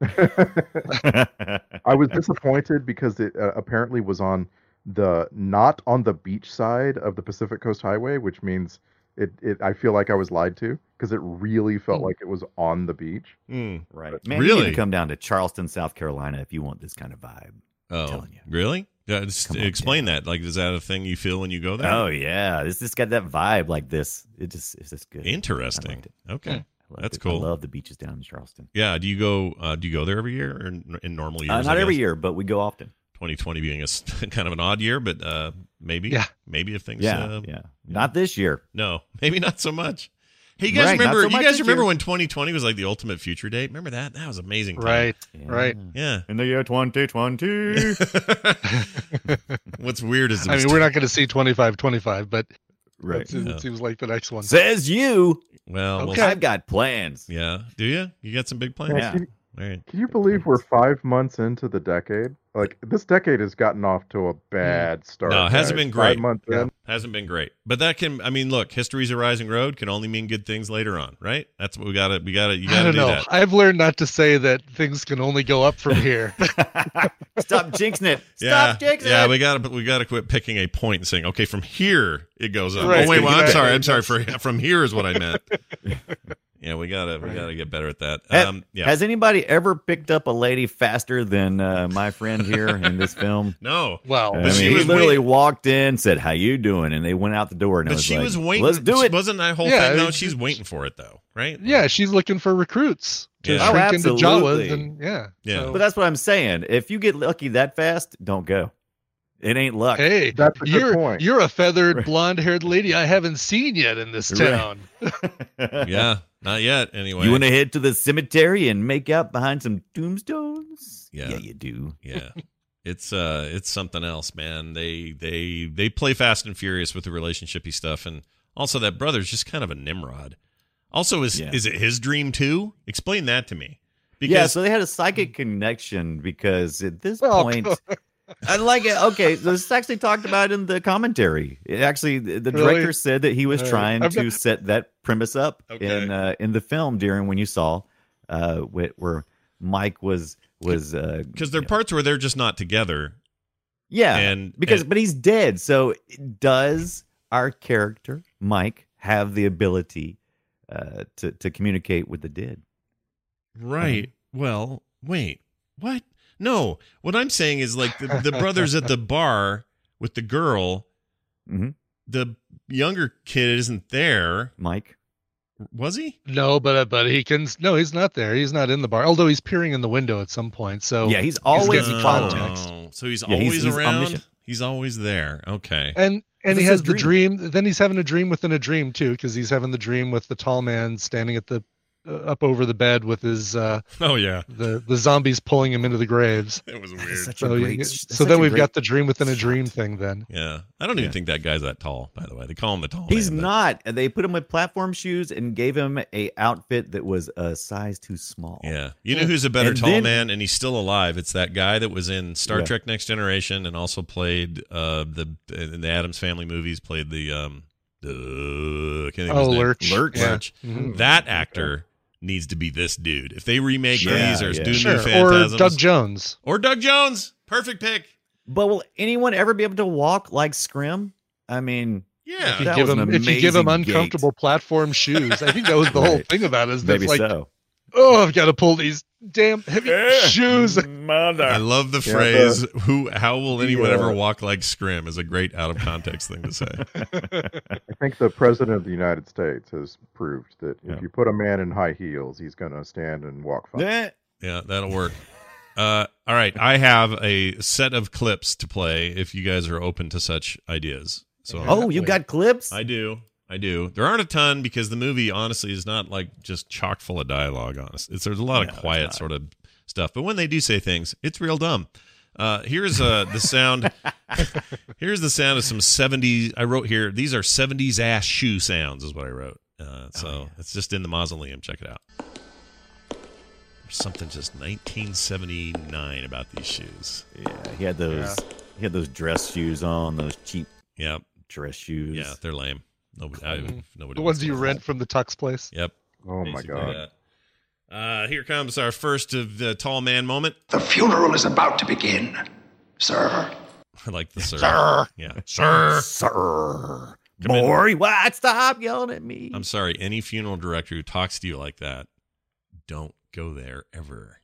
I was disappointed because it uh, apparently was on the not on the beach side of the Pacific Coast Highway, which means it. it I feel like I was lied to because it really felt like it was on the beach. Hmm. Right. Man, you need Really? to come down to Charleston, South Carolina if you want this kind of vibe. Oh, telling you. really? Yeah, just Come on explain that. Like, is that a thing you feel when you go there? Oh yeah, this just got that vibe like this. It just it's just good. Interesting. Okay. I loved That's it. cool. I love the beaches down in Charleston. Yeah. Do you go? Uh, do you go there every year, or in, in normal years? Uh, not every year, but we go often. 2020 being a kind of an odd year, but uh, maybe. Yeah. Maybe if things. Yeah, uh, yeah. Not this year. No, maybe not so much. Hey, you guys Right, remember? so you guys remember year. when 2020 was like the ultimate future date? Remember that? That was amazing. time. Right. Yeah. Right. Yeah. In the year 2020. What's weird is I mean, we're not going to see 25 25, but right. it seems, Yeah. seems like the next one. Says you. well, we'll Okay. I've got plans. Yeah. Do you? You got some big plans? Yeah, Yeah. Can, All right. can you believe we're five months into the decade? Like this decade has gotten off to a mm. bad start. No, it hasn't guys. been great. Five months Yeah. in. Hasn't been great, but that can. I mean, look, history's a rising road. Can only mean good things later on, right? That's what we got to. We got to. You I got to don't do know. that. I've learned not to say that things can only go up from here. Stop jinxing it. Yeah, jinxing yeah, it. we got to we got to quit picking a point and saying, okay, from here it goes up. Right, oh wait, well, I'm right. sorry, I'm sorry. For from here is what I meant. yeah, we gotta we gotta get better at that. Ha- Um, yeah, Has anybody ever picked up a lady faster than uh, my friend here in this film? no, well, I mean, she he literally wait- walked in, said, "How you doing?" and they went out the door, and but was she like, was waiting. Let's do it. Wasn't that whole Yeah, thing though? it- She's waiting for it though, right? yeah, she's looking for recruits to Yeah. Oh, shrink into absolutely. Jawas. And, yeah. Yeah. so- But that's what I'm saying. If you get lucky that fast, don't go. It ain't luck. Hey, That's a good you're point. you're a feathered blonde-haired lady I haven't seen yet in this Right. town. yeah, not yet. Anyway, You want to head to the cemetery and make out behind some tombstones? Yeah. yeah, you do. yeah it's uh it's something else man they they they play fast and furious with the relationshipy stuff and also that brother's just kind of a nimrod also is Yeah. is it his dream too explain that to me yeah, because so they had a psychic connection because at this Oh, point, I like it. Okay, so this is actually talked about in the commentary. It actually, the the Really? director said that he was Uh, trying I've to not- set that premise up Okay. in uh, in the film during when you saw uh, where, where Mike was was uh, because there are you know, parts where they're just not together yeah, and- because and- but he's dead. So does our character Mike have the ability uh, to to communicate with the dead? right well wait what no what i'm saying is like the, the brothers at the bar with the girl Mhm. the younger kid isn't there Mike. was he No, but uh, but he can. No, he's not there. He's not in the bar. Although he's peering in the window at some point. So Yeah, he's always getting following. context. Oh, so he's Yeah, always he's around omniscient. he's always there okay and and he has his the dream. Then he's having a dream within a dream too, because he's having the dream with the tall man standing at the up over the bed with his uh oh yeah the the zombies pulling him into the graves. it was weird such So, a great, so then we've great got the dream within a dream thing. Then Yeah, I don't even Yeah. think that guy's that tall. By the way, they call him the tall. He's man, not. And They put him with platform shoes and gave him a outfit that was a size too small. Yeah, you know who's a better And tall then- man, and he's still alive. It's that guy that was in Star Yeah. Trek: Next Generation and also played uh, the in the Addams Family movies. Played the um, the can't oh lurch Lurch. Yeah. Lurch. Mhm. That actor needs to be this dude. If they remake Yeah, these or yeah. do Sure. new Or Doug Jones. or Doug Jones, perfect pick. But will anyone ever be able to walk like Scrimm? I mean, Yeah. If you give was him if you give him amazing gate. uncomfortable platform shoes, I think that was the whole thing about it. Is that Maybe like, so. oh, I've got to pull these damn heavy shoes. I love the Yeah, phrase "Who? How will anyone the, ever walk like Scrimm?" is a great out of context thing to say. I think the president of the United States has proved that Yeah. if you put a man in high heels, he's going to stand and walk fine. Eh. Yeah, that'll work. Uh, all right, I have a set of clips to play if you guys are open to such ideas. So Oh, you got clips? I do. I do. There aren't a ton because the movie, honestly, is not like just chock full of dialogue. Honest, it's there's a lot No, of quiet sort of stuff. But when they do say things, it's real dumb. Uh, here's uh, the sound. here's the sound of some 70s. I wrote here. These are 70s ass shoe sounds, is what I wrote. Uh, so it's just in the mausoleum. Check it out. There's something just 1979 about these shoes. Yeah, he had those. He had those dress shoes on. Those cheap Yep. dress shoes. Yeah, they're lame. Nobody. I, nobody. The ones you rent from the Tux place. Yep. Oh my god. Uh, here comes our first of the tall man moment. The funeral is about to begin, sir. I like the sir. Sir. Yeah. Sir. Sir. Come in. Boy, what? Stop yelling at me. I'm sorry. Any funeral director who talks to you like that, don't go there ever.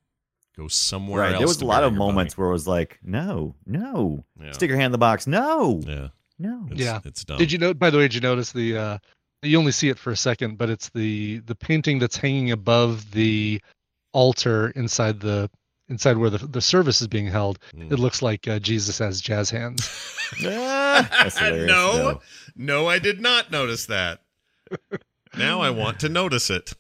Go somewhere right. else. There was a lot of your moments where it was like, no, no. Yeah. Stick your hand in the box. No. Yeah. No. It's, Yeah. It's dumb. Did you know? By the way, did you notice the? uh You only see it for a second, but it's the the painting that's hanging above the altar inside the inside where the the service is being held. Mm. It looks like uh, Jesus has jazz hands. That's hilarious. no, no, I did not notice that. now I want to notice it.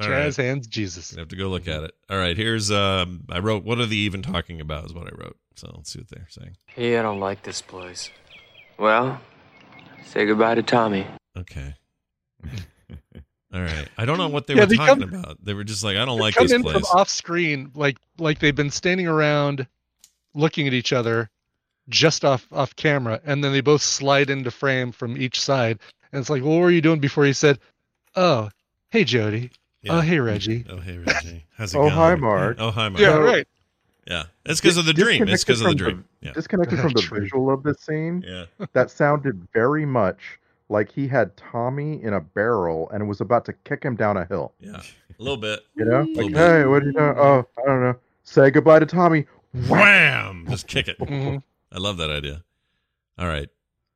All right. jazz hands, Jesus. I have to go look at it. All right, here's um I wrote what are they even talking about is what I wrote. So let's see what they're saying. Hey, I don't like this place. Well, say goodbye to Tommy. Okay. All right. I don't know what they Yeah, were they talking come- about. They were just like, I don't like come this in place. from off screen, like like they've been standing around, looking at each other, just off off camera, and then they both slide into frame from each side. And it's like, well, what were you doing before? He said, "Oh, hey Jody. Yeah. Oh, hey Reggie." Oh, hey, Reggie. How's it Oh, going? Oh, hi, Mark. Oh, hi, Mark. Yeah, right. Yeah. It's because of the dream. It's because of the from dream. Yeah. Disconnected from the visual of this scene, Yeah. that sounded very much like he had Tommy in a barrel and was about to kick him down a hill. Yeah. A little bit. You know, Little like, bit. hey, what are you doing? Oh, I don't know. Say goodbye to Tommy. Wham! Just kick it. Mhm. I love that idea. All right.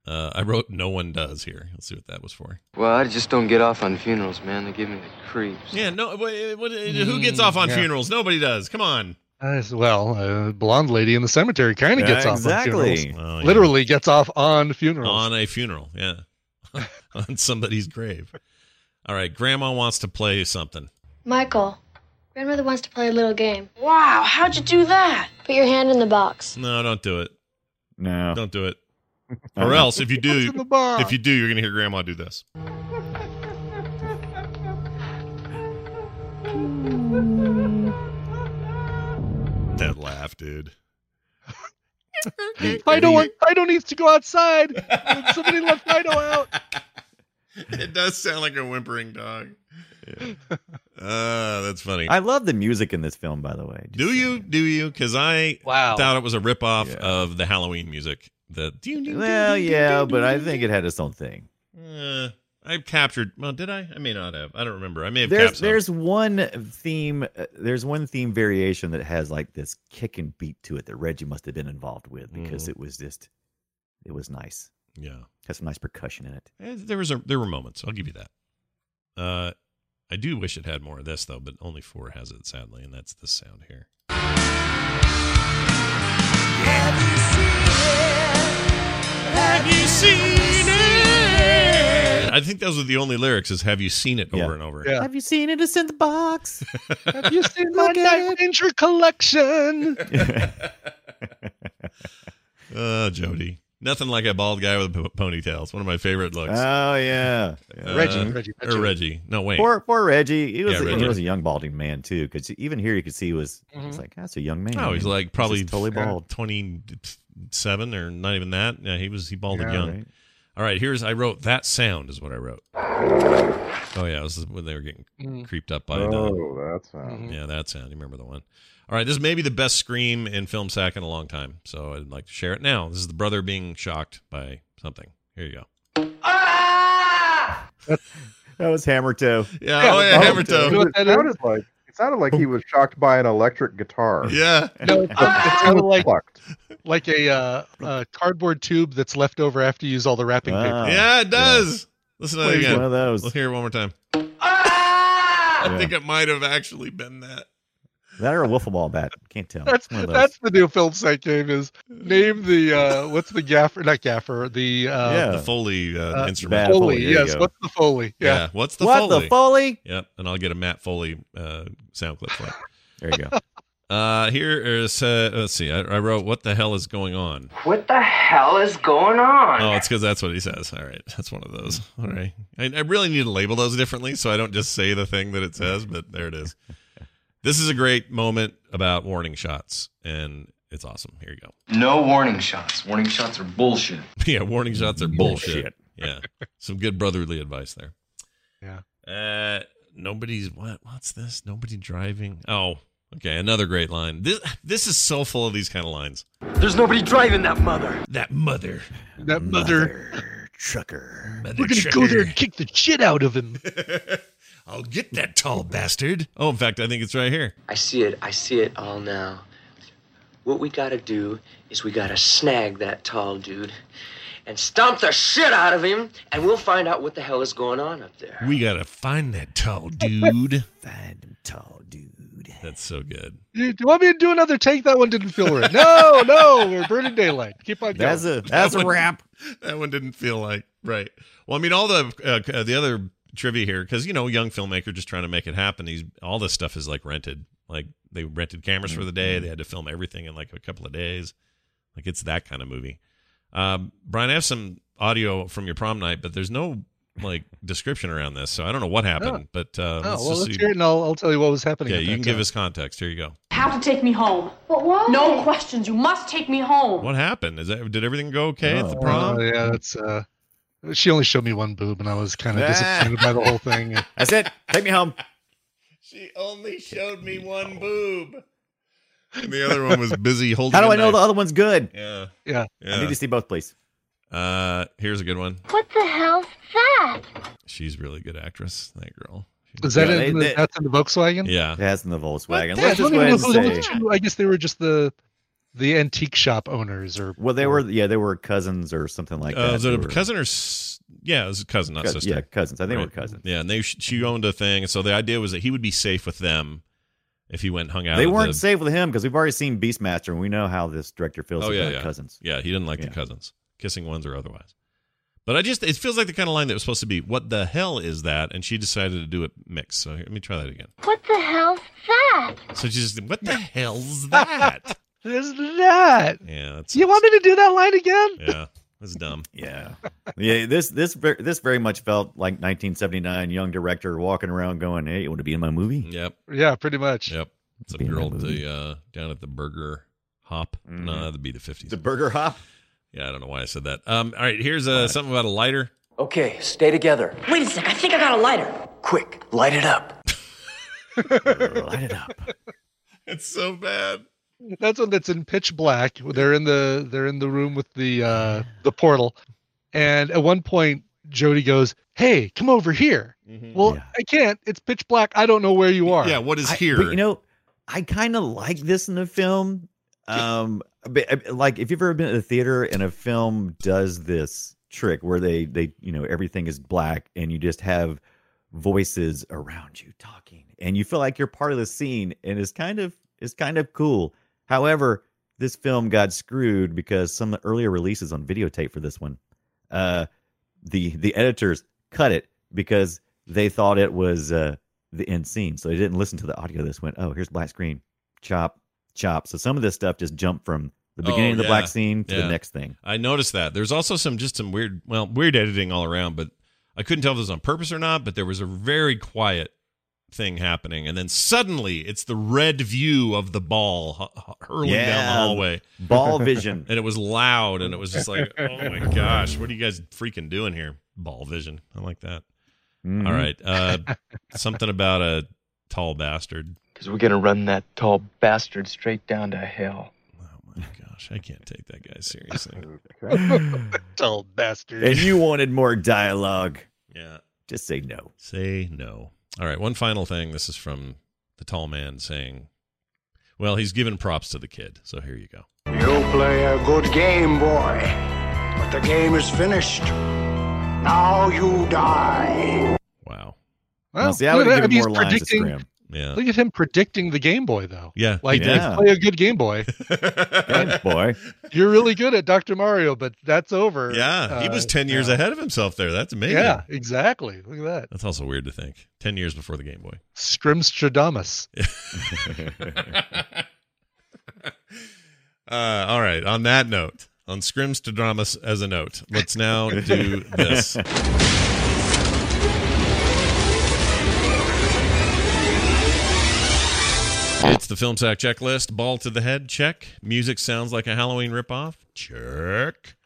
Uh, I wrote no one does here. Let's see what that was for. Well, I just don't get off on funerals, man. They give me the creeps. Yeah, no. What, what, who gets off on yeah. funerals? Nobody does. Come on. Uh, well, a blonde lady in the cemetery kind of Yeah, gets off on exactly. funerals. Well, yeah. Literally gets off on funerals. on a funeral. Yeah, on somebody's grave. All right, Grandma wants to play something. Michael, grandmother wants to play a little game. Wow, how'd you do that? Put your hand in the box. No, don't do it. No. Don't do it. Or else, if you do, What's in the box? if you do, you're gonna hear Grandma do this. That laugh, dude. Fido, want, Fido needs to go outside. Somebody left Fido out. It does sound like a whimpering dog. Uh, that's funny. I love the music in this film, by the way. Just do you? Do you? Because I Wow. thought it was a ripoff Yeah. of the Halloween music. The Well, yeah, but I think it had its own thing. Uh, I captured. Well, did I? I may not have. I don't remember. I may have There's captured. there's one theme uh, there's one theme variation that has like this kick and beat to it that Reggie must have been involved with because Mhm. it was just it was nice. Yeah, Has some nice percussion in it. Eh, there was a there were moments. I'll give you that. Uh, I do wish it had more of this though, but only four has it sadly, and that's this sound here. Have you seen it? Have you seen it? I think those are the only lyrics. Is "Have you seen it?" over Yeah. and over. Yeah. Have you seen it? It's in the box. Have you seen my Look at Night Ranger collection? Oh, Jody. Nothing like a bald guy with a p- ponytail. It's one of my favorite looks. oh yeah. Uh, Reggie, Reggie, or Reggie. Reggie. No, wait. Poor poor Reggie. He was Yeah, a, Reggie. he was a young balding man too. Because even here you could see he was he was like that's a young man. Oh, he's like just probably totally bald. twenty-seven or not even that. Yeah, he was he balded Yeah, young. right. All right, here's I wrote that sound is what I wrote. Oh yeah, this is when they were getting Mhm. creeped up by the Oh, that's uh, Mhm. yeah that sound. You remember the one? All right, this may be the best scream in film sack in a long time, so I'd like to share it now. This is the brother being shocked by something. Here you go. Ah! That was Hammer Toe. Yeah, oh yeah, Hammer Toe. know what It that like it sounded like he was shocked by an electric guitar. Yeah. No, it, it sounded like like a uh, uh, cardboard tube that's left over after you use all the wrapping Wow. paper. Yeah, it does. Listen to that again. one of those. Let's hear it one more time. I Yeah. think it might have actually been that. That or a wiffle ball bat. Can't tell. That's One of those. that's the new film sack game is name the uh what's the gaffer not gaffer the uh Yeah. The Foley uh, uh, instrument. Foley, Foley, yes what's the Foley Yeah. yeah, What's the Foley? what Foley? the Foley? Yep. And I'll get a Matt Foley uh, sound clip for it. There you go. Uh, here is, uh, let's see. I, I wrote, what the hell is going on? What the hell is going on? Oh, it's because that's what he says. All right. That's one of those. All right. I, I really need to label those differently so I don't just say the thing that it says, but there it is. This is a great moment about warning shots, and it's awesome. Here you go. No warning shots. Warning shots are bullshit. yeah, warning shots are bullshit. Bullshit. Yeah. Some good brotherly advice there. Yeah. Uh, nobody's what? What's this? Nobody driving. Oh, okay. Another great line. This this is so full of these kind of lines. There's nobody driving that mother. That mother. that mother trucker. Mother we're gonna trucker. go there and kick the shit out of him I'll get that tall bastard. Oh, in fact, I think it's right here. I see it. I see it all now. What we gotta do is we gotta snag that tall dude and stomp the shit out of him, and we'll find out what the hell is going on up there. We gotta find that tall dude. Find him tall dude. That's so good. you, do you want me to do another take that one didn't feel right no no we're burning daylight keep on going That's a that's a one- wrap. That one didn't feel like right. Well, I mean, all the uh, the other trivia here, because you know, young filmmaker just trying to make it happen. He's all this stuff is like rented. Like they rented cameras for the day. They had to film everything in like a couple of days. Like it's that kind of movie. Um, Brian, I have some audio from your prom night, but there's no like description around this, so I don't know what happened. But uh, oh well just let's see- hear it and I'll, I'll tell you what was happening yeah, you that can give us context. Here you go. Have to take me home. But why? No questions. You must take me home. What happened? Is that did everything go okay at the Oh. prom? Oh, yeah that's uh she only showed me one boob and I was kind of disappointed by the whole thing That's it. Take me home. She only showed me one boob. And the other one was busy holding. How do a I know the other one's good? Yeah. yeah Yeah. I need to see both, please. Uh, here's a good one. What the hell's that? She's a really good actress. That girl. is that Yeah, in they- the, they- that's in the Volkswagen Yeah. That's in the Volkswagen. Let's just go ahead and those- those say. I guess they were just the the antique shop owners or Well, they were yeah, they were cousins or something like Uh, that. is it a were- cousin or? Yeah, it was a cousin, not cous- sister. Yeah, cousins. I think they Right. were cousins. Yeah, and they she owned a thing, and so the idea was that he would be safe with them if he went and hung out. They weren't the- safe with him because we've already seen Beastmaster and we know how this director feels Oh about yeah, yeah. cousins. Yeah, he didn't like the cousins, kissing ones or otherwise. But I just it feels like the kind of line that was supposed to be, "What the hell is that?" And she decided to do it mixed. So here, let me try that again. What the hell's that? So she just, "What the hell's that?" Is that? yeah, that's You want me to do that line again? yeah, that's dumb. Yeah, yeah. This this this very much felt like 1979 young director walking around going, "Hey, you want to be in my movie?" Yep, Yeah, pretty much. yep. Some Be girl at the uh, down at the burger hop. No, Mhm. that'd be the fifties. The Burger Hop. Yeah, I don't know why I said that. Um, all right, here's uh, something about a lighter. Okay, stay together. Wait a sec. I think I got a lighter. Quick, light it up. Light it up. It's so bad. That's one that's in pitch black. They're in the they're in the room with the uh the portal. And at one point Jody goes, "Hey, come over here." Well, Yeah. I can't. It's pitch black. I don't know where you are. Yeah, what is I- here? but, you know, I kind of like this in the film. Um, but, uh, like if you've ever been at the theater and a film does this trick where they they you know everything is black and you just have voices around you talking and you feel like you're part of the scene and it's kind of it's kind of cool. However, this film got screwed because some of the earlier releases on videotape for this one, uh, the the editors cut it because they thought it was uh, the end scene, so they didn't listen to the audio. This went, oh, here's black screen, chop, chop. So some of this stuff just jumped from the beginning Oh, of the yeah. black scene to Yeah. the next thing. I noticed that. There's also some just some weird, well, weird editing all around, but I couldn't tell if it was on purpose or not. But there was a very quiet thing happening, and then suddenly it's the red view of the ball hu- hu- hurling down the hallway, Ball vision. and it was loud, and it was just like, oh my gosh, what are you guys freaking doing here? Ball vision. I like that. Mhm. All right, uh, something about a tall bastard. Because we're gonna run that tall bastard straight down to hell. Oh my gosh, I can't take that guy seriously. tall bastard. And you wanted more dialogue. Yeah. Just say no. Say no. All right, one final thing. This is from the tall man saying, well, he's giving props to the kid. So here you go. You play a good game, boy. But the game is finished. Now you die. Wow. Well, Now, see, I look would at give that. him He's more lines to predicting- scram. Yeah. Look at him predicting the Game Boy, though. Yeah. Like, he did. play a good Game Boy. Game Boy. You're really good at Dr. Mario, but that's over. Yeah, he was Uh, 10 years yeah. ahead of himself there. That's amazing. Yeah, exactly. Look at that. That's also weird to think. 10 years before the Game Boy. Scrimstradamus. Uh, all right. On that note, on Scrims to as a note, let's now do this. It's the Film Sack checklist. Ball to the head, check. Music sounds like a Halloween ripoff, check.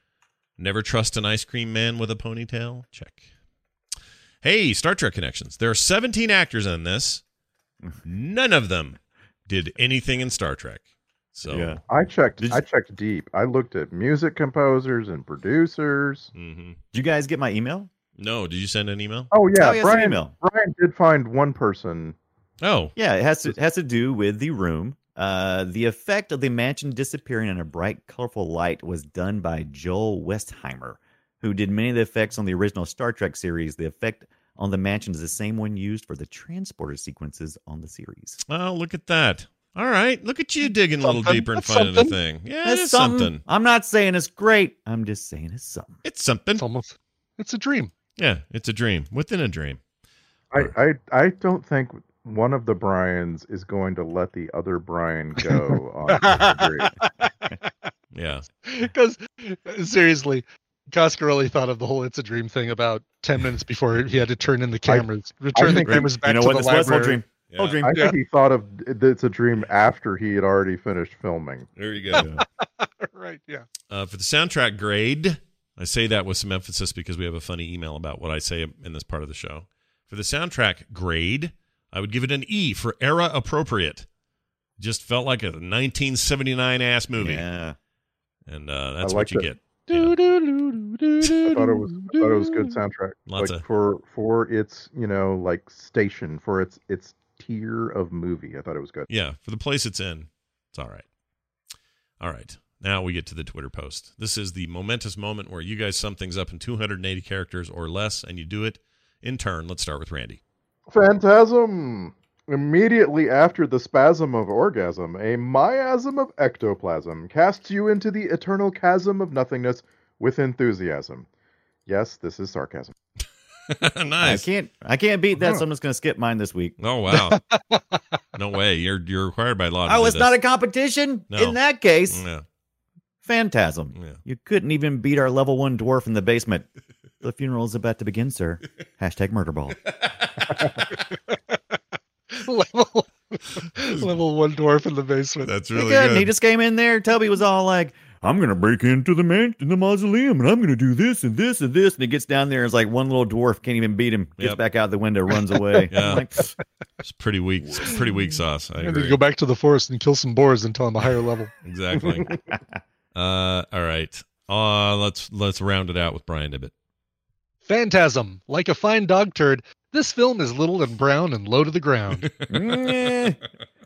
Never trust an ice cream man with a ponytail, check. Hey, Star Trek connections. There are 17 actors in this. None of them did anything in Star Trek. So Yeah. I checked. Did I checked deep. I looked at music composers and producers. Mhm. Did you guys get my email? No, did you send an email? Oh yeah, Oh, yes, Brian. email. Brian did find one person. Oh, Yeah, it has to it has to do with the room. Uh, the effect of the mansion disappearing in a bright, colorful light was done by Joel Westheimer, who did many of the effects on the original Star Trek series. The effect on the mansion is the same one used for the transporter sequences on the series. Oh, look at that. All right. Look at you digging a little deeper and That's finding something. the thing. Yeah, That's it's something. I'm not saying it's great. I'm just saying it's something. It's something. It's almost, it's a dream. Yeah, it's a dream within a dream. I, I I don't think one of the Brians is going to let the other Brian go on disagree. Yeah. Because seriously, Coscarelli thought of the whole "it's a dream" thing about ten minutes before he had to turn in the cameras, return the think- cameras back you know to what? the This whole library. dream. Whole Yeah. dream. I Yeah. think he thought of it's a dream after he had already finished filming. There you go. right? Yeah. Uh, for the soundtrack grade, I say that with some emphasis because we have a funny email about what I say in this part of the show. For the soundtrack grade, I would give it an E for era appropriate. Just felt like a 1979 ass movie, Yeah. and uh, that's what you that. get. I thought it was I thought it was good soundtrack. Lots like of- for for its you know like station for its its tier of movie. I thought it was good. Yeah, for the place it's in, it's all right. All right. Now we get to the Twitter post. This is the momentous moment where you guys sum things up in 280 characters or less, and you do it in turn. Let's start with Randy. Phantasm. Immediately after the spasm of orgasm, a miasm of ectoplasm casts you into the eternal chasm of nothingness with enthusiasm. Yes, this is sarcasm. nice. I can't I can't beat that, so I'm just gonna skip mine this week. Oh wow. no way. You're you're required by law. Oh, it's this. not a competition? No. In that case, Yeah. Phantasm. Yeah. You couldn't even beat our level one dwarf in the basement. The funeral is about to begin, sir. Hashtag murderball. level level one dwarf in the basement. That's really couldn't. good. He just came in there. Toby was all like, I'm going to break into the man in the mausoleum and I'm going to do this and this and this. And he gets down there. It's like one little dwarf can't even beat him. Gets Yep. back out the window, runs away. Yeah. Like, It's pretty weak. It's pretty weak sauce. I And agree. then go back to the forest and kill some boars until I'm a higher level. Exactly. uh, all right. Uh, let's let's round it out with Brian Ibbott. Phantasm, like a fine dog turd, this film is little and brown and low to the ground. "Eh."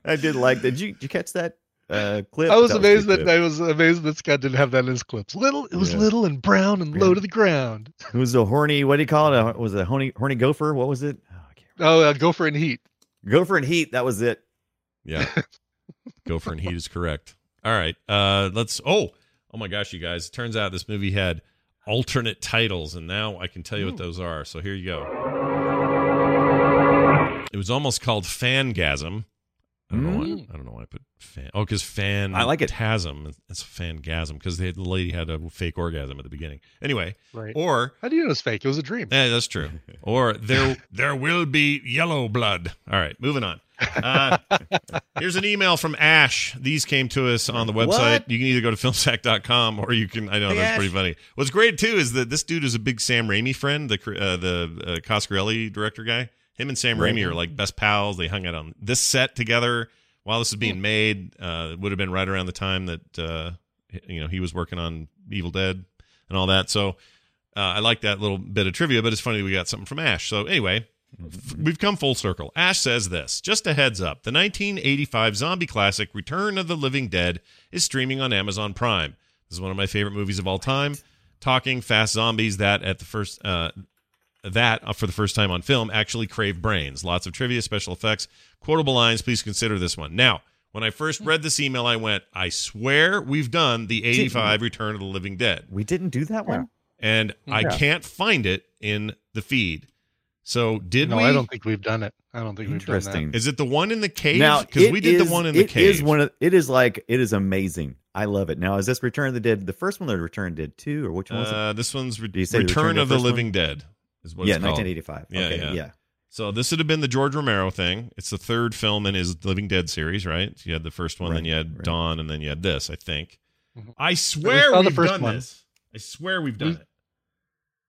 I did like that. Did you, did you catch that uh, clip? I was a amazed good that clip. I was amazed that Scott didn't have that in his clips. Little, it was Yeah. little and brown and low to the ground. It was a horny, what do you call it? A, was it a horny, horny gopher? What was it? Oh, I can't Oh, uh, Gopher and Heat. Gopher and heat. That was it. Yeah. Gopher and Heat is correct. All right. Uh, let's. Oh, oh my gosh, you guys! It turns out this movie had alternate titles, and now I can tell you what those are. So here you go. It was almost called Fangasm. I don't know why. I don't know why I put fan. Oh, because fan. I like it. Tasm. It's fangasm because the lady had a fake orgasm at the beginning. Anyway, Right. or How do you know it's fake? It was a dream. yeah, that's true. Or there there will be yellow blood. All right, moving on. Uh, here's an email from Ash. These came to us on the website. What? You can either go to filmsack.com or you can. I know Hey, that's Ash. pretty funny. What's great too is that this dude is a big Sam Raimi friend, the uh, the uh, Coscarelli director guy. Him and Sam Right. Raimi are like best pals. They hung out on this set together while this was being made. Uh, it would have been right around the time that uh, you know he was working on Evil Dead and all that. So uh, I like that little bit of trivia, but it's funny we got something from Ash. So anyway, f- we've come full circle. Ash says this: just a heads up, the 1985 zombie classic Return of the Living Dead is streaming on Amazon Prime. This is one of my favorite movies of all time. Talking fast zombies that at the first uh, that uh, for the first time on film actually crave brains. Lots of trivia, special effects, quotable lines. Please consider this one. Now, when I first read this email, I went, I swear we've done the 85 Return of the Living Dead. We didn't do that one. And I Yeah. can't find it in the feed. So did no, we? I don't think we've done it. I don't think we've done Interesting. Is it the one in the cave? Now, Because we did is- the one in the it cave. is one of it is like it is amazing. I love it. Now, is this Return of the Dead the first one or Return of the Dead two or which one was it? uh, this one's re- Do you say Return the of the first one? Living Dead. Is what Yeah, it's called. 1985. Yeah, Okay, yeah, yeah. So this would have been the George Romero thing. It's the third film in his Living Dead series, right? So you had the first one, then you had right. Dawn, and then you had this. I think. Mhm. I swear we've first done one. this. I swear we've done We- it.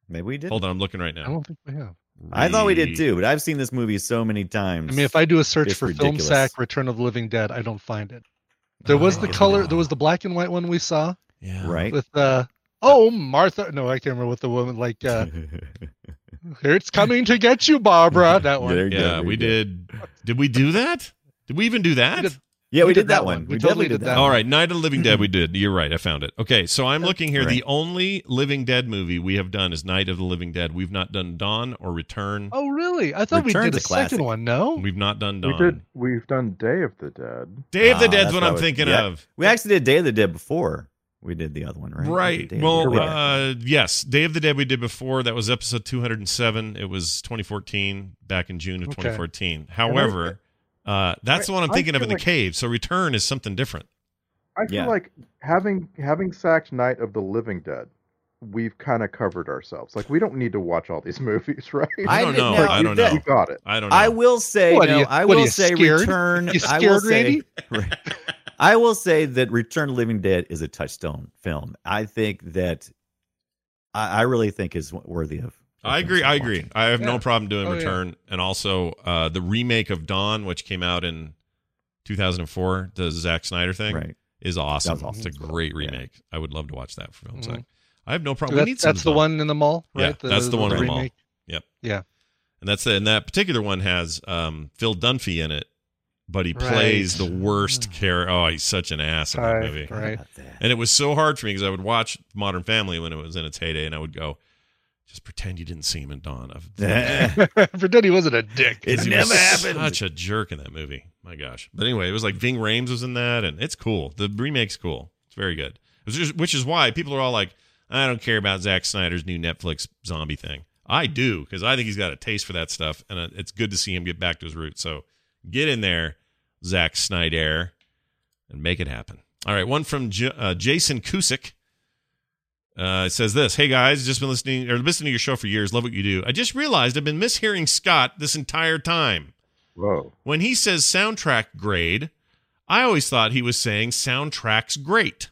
Maybe we did. Hold on, I'm looking right now. I don't think we have. I thought we did too, but I've seen this movie so many times. I mean, if I do a search It's for ridiculous. film sack Return of the Living Dead, I don't find it. There was the Oh. color. There was the black and white one we saw Yeah. right? with uh oh Martha. No, I can't remember what the woman like. uh It's coming to get you, Barbara. That one. There you go, Yeah, we you go. did. Did we do that? Did we even do that? did- Yeah, we, we did, did that that one. one. We, We totally did did that. that one. All right, Night of the Living Dead. We did. You're right. I found it. Okay, so I'm looking here. The only Living Dead movie we have done is Night of the Living Dead. We've not done Dawn or Return. Oh, really? I thought we did a, a classic. second one. No. We've not done We Dawn. did. We've done Day of the Dead. Day of the Ah, Dead's that's what I I'm thinking yeah. of. We actually did Day of the Dead before we did the other one, right? Right. Day of Well, uh, yes, Day of the Dead we did before. That was episode 207. It was 2014, back in June of Okay. 2014. However, uh, that's the one I'm thinking of feel in the cave. So Return is something different. I feel Yeah. like having having sacked Night of the Living Dead, we've kind of covered ourselves. Like we don't need to watch all these movies, right? I don't did- know. now, I don't know. We got it. I don't know. I will say, What, no, you- I will you say scared? return. You I scared, will say, Randy? Right. I will say that Return of the Living Dead is a touchstone film. I think that I, I really think is worthy of. I agree. I agree. watching. I have no problem doing Oh, yeah. Return, and also uh, the remake of Dawn, which came out in 2004, the Zack Snyder thing, Right. is awesome. That was It's a great Yeah. remake. I would love to watch that for film Mhm. I have no problem. That- we need that's the one in the mall, Yeah, right? that's the one in the mall. Yep. Yeah. And that's the, and that particular one has um, Phil Dunphy in it, but he Right. plays the worst character. Oh, he's such an ass in that Right, movie. right. And it was so hard for me because I would watch Modern Family when it was in its heyday, and I would go, just pretend you didn't see him in Dawn. I've- Pretend he wasn't a dick. It never was happened. Such a jerk in that movie. My gosh. But anyway, it was like Ving Rhames was in that, and it's cool. The remake's cool. It's very good. Which is, which is why people are all like, I don't care about Zack Snyder's new Netflix zombie thing. I do because I think he's got a taste for that stuff, and uh, it's good to see him get back to his roots. So get in there, Zack Snyder, and make it happen. All right, one from J- uh, Jason Kusick. Uh, it says this Hey guys, just been listening or listening to your show for years. Love what you do. I just realized I've been mishearing Scott this entire time. Whoa. When he says soundtrack grade, I always thought he was saying soundtrack's great.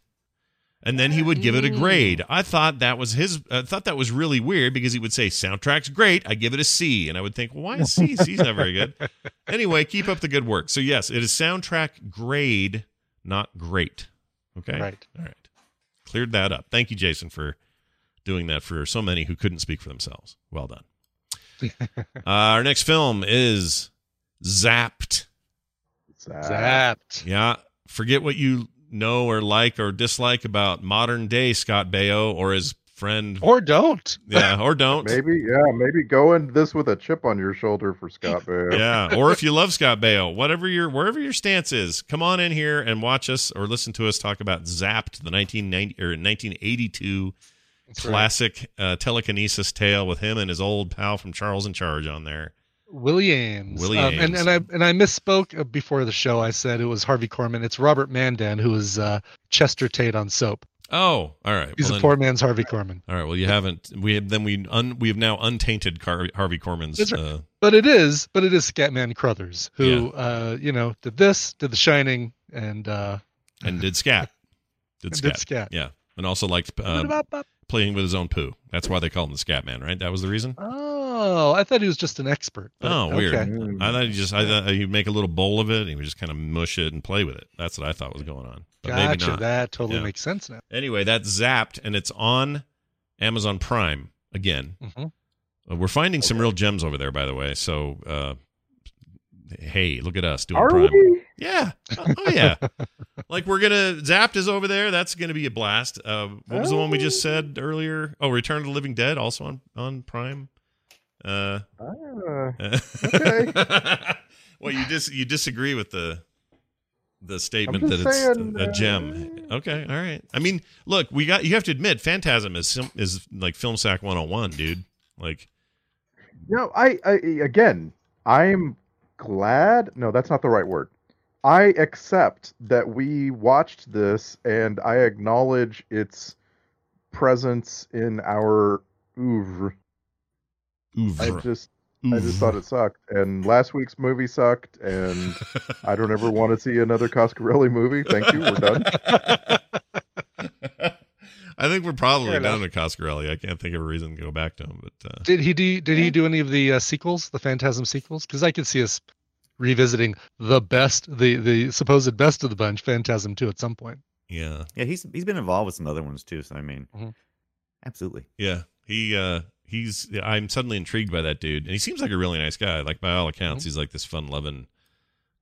And then he would give it a grade. I thought that was his. I thought that was really weird because he would say soundtrack's great. I give it a C, and I would think, well, why is C? C's not very good. Anyway, keep up the good work. So yes, it is soundtrack grade, not great. Okay. Right. All right. Cleared that up. Thank you, Jason, for doing that for so many who couldn't speak for themselves. Well done. uh, our next film is Zapped. Zapped. Yeah. Forget what you know or like or dislike about modern day Scott Baio or his friend. Or don't. Yeah, or don't. Maybe, yeah, maybe go in this with a chip on your shoulder for Scott Baio. Yeah, or if you love Scott Baio, whatever your wherever your stance is, come on in here and watch us or listen to us talk about Zapped, the 1990 or 1982 That's right. classic uh, telekinesis tale with him and his old pal from Charles in Charge on there. Williams. Willie Um, and, and I and I misspoke before the show. I said it was Harvey Korman. It's Robert Mandan who is uh, Chester Tate on Soap. Oh, all right. He's Well, a then- poor man's Harvey Korman. All right. Well, you haven't. We have then we un, we have now untainted Car- Harvey Korman's. Right. Uh, But it is, but it is Scatman Crothers who, uh, you know, did this, did The Shining, and uh, and did scat. Did scat. did scat. Yeah, and also liked uh, playing with his own poo. That's why they called him the Scat Man, right? That was the reason. oh, I thought he was just an expert. but Oh, weird. okay. I thought he just I thought he'd make a little bowl of it and he would just kind of mush it and play with it. That's what I thought was going on. But maybe Gotcha. not. That totally Yeah. makes sense now. Anyway, that's Zapped and it's on Amazon Prime. again. Mhm. Uh, we're finding some real gems over there, by the way. So, uh, hey, look at us doing Are Prime. we? Yeah. Oh, oh, yeah. like we're gonna Zapped is over there. That's gonna be a blast. Uh, what was the one we just said earlier? Oh, Return of the Living Dead, also on on Prime. Uh, Ah, okay. well, you dis you disagree with the the statement that it's saying, a gem. Okay, all right. I mean, look, we got you have to admit, Phantasm is is like film sack 101, dude. Like, No, I, I again, I'm glad. No, that's not the right word. I accept that we watched this, and I acknowledge its presence in our oeuvre. I just, I just thought it sucked, and last week's movie sucked, and I don't ever want to see another Coscarelli movie. Thank you. We're done. I think we're probably done down to Coscarelli. I can't think of a reason to go back to him, but uh, Did he do? Did he do any of the uh, sequels, the Phantasm sequels? Because I could see us revisiting the best, the the supposed best of the bunch, Phantasm two, at some point. yeah, Yeah, he's he's been involved with some other ones too. So I mean, Mhm. absolutely. yeah. He uh he's I'm suddenly intrigued by that dude, and he seems like a really nice guy. Like by all accounts, Mm-hmm. he's like this fun-loving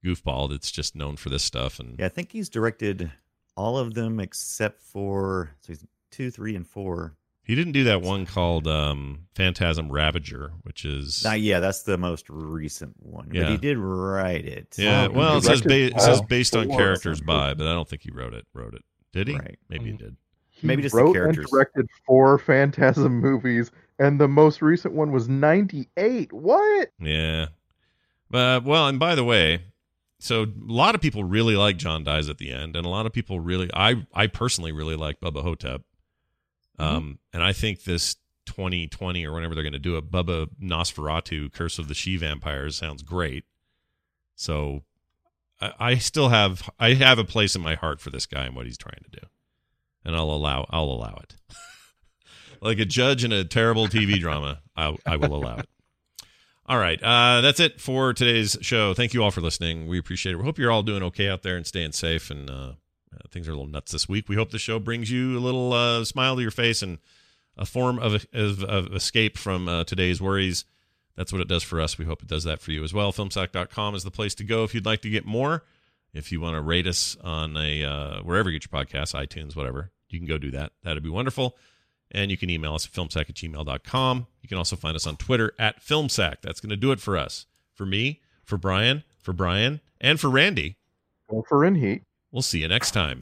goofball that's just known for this stuff. And Yeah, I think he's directed all of them except for so he's two, three, and four. he didn't do that one called um Phantasm Ravager, which is Uh, yeah, that's the most recent one. But Yeah. he did write it. Yeah, Wow, well, it says, ba- it says based on characters by, but I don't think he wrote it. Wrote it? Did he? Right. Maybe he Mhm. did. He Maybe just the characters. and directed four Phantasm movies, and the most recent one was '98. What? Yeah. Uh, well, and by the way, so a lot of people really like John dies at the end, and a lot of people really, I, I personally really like Bubba Hotep. Um, and I think this 2020 or whenever they're going to do it, Bubba Nosferatu, Curse of the She Vampires, sounds great. So, I, I still have, I have a place in my heart for this guy and what he's trying to do, and I'll allow, I'll allow it. like a judge in a terrible TV drama, I, I will allow it. All right. Uh, that's it for today's show. Thank you all for listening. We appreciate it. We hope you're all doing okay out there and staying safe. And uh, uh, things are a little nuts this week. We hope the show brings you a little uh, smile to your face and a form of, of, of escape from uh, today's worries. That's what it does for us. We hope it does that for you as well. Filmsack.com is the place to go if you'd like to get more. If you want to rate us on a uh, wherever you get your podcasts, iTunes, whatever, you can go do that. That'd be wonderful. And you can email us at filmsack at gmail.com. You can also find us on Twitter at filmsack. That's going to do it for us. For me, for Brian, for Brian, and for Randy. Well, for in heat. We'll see you next time.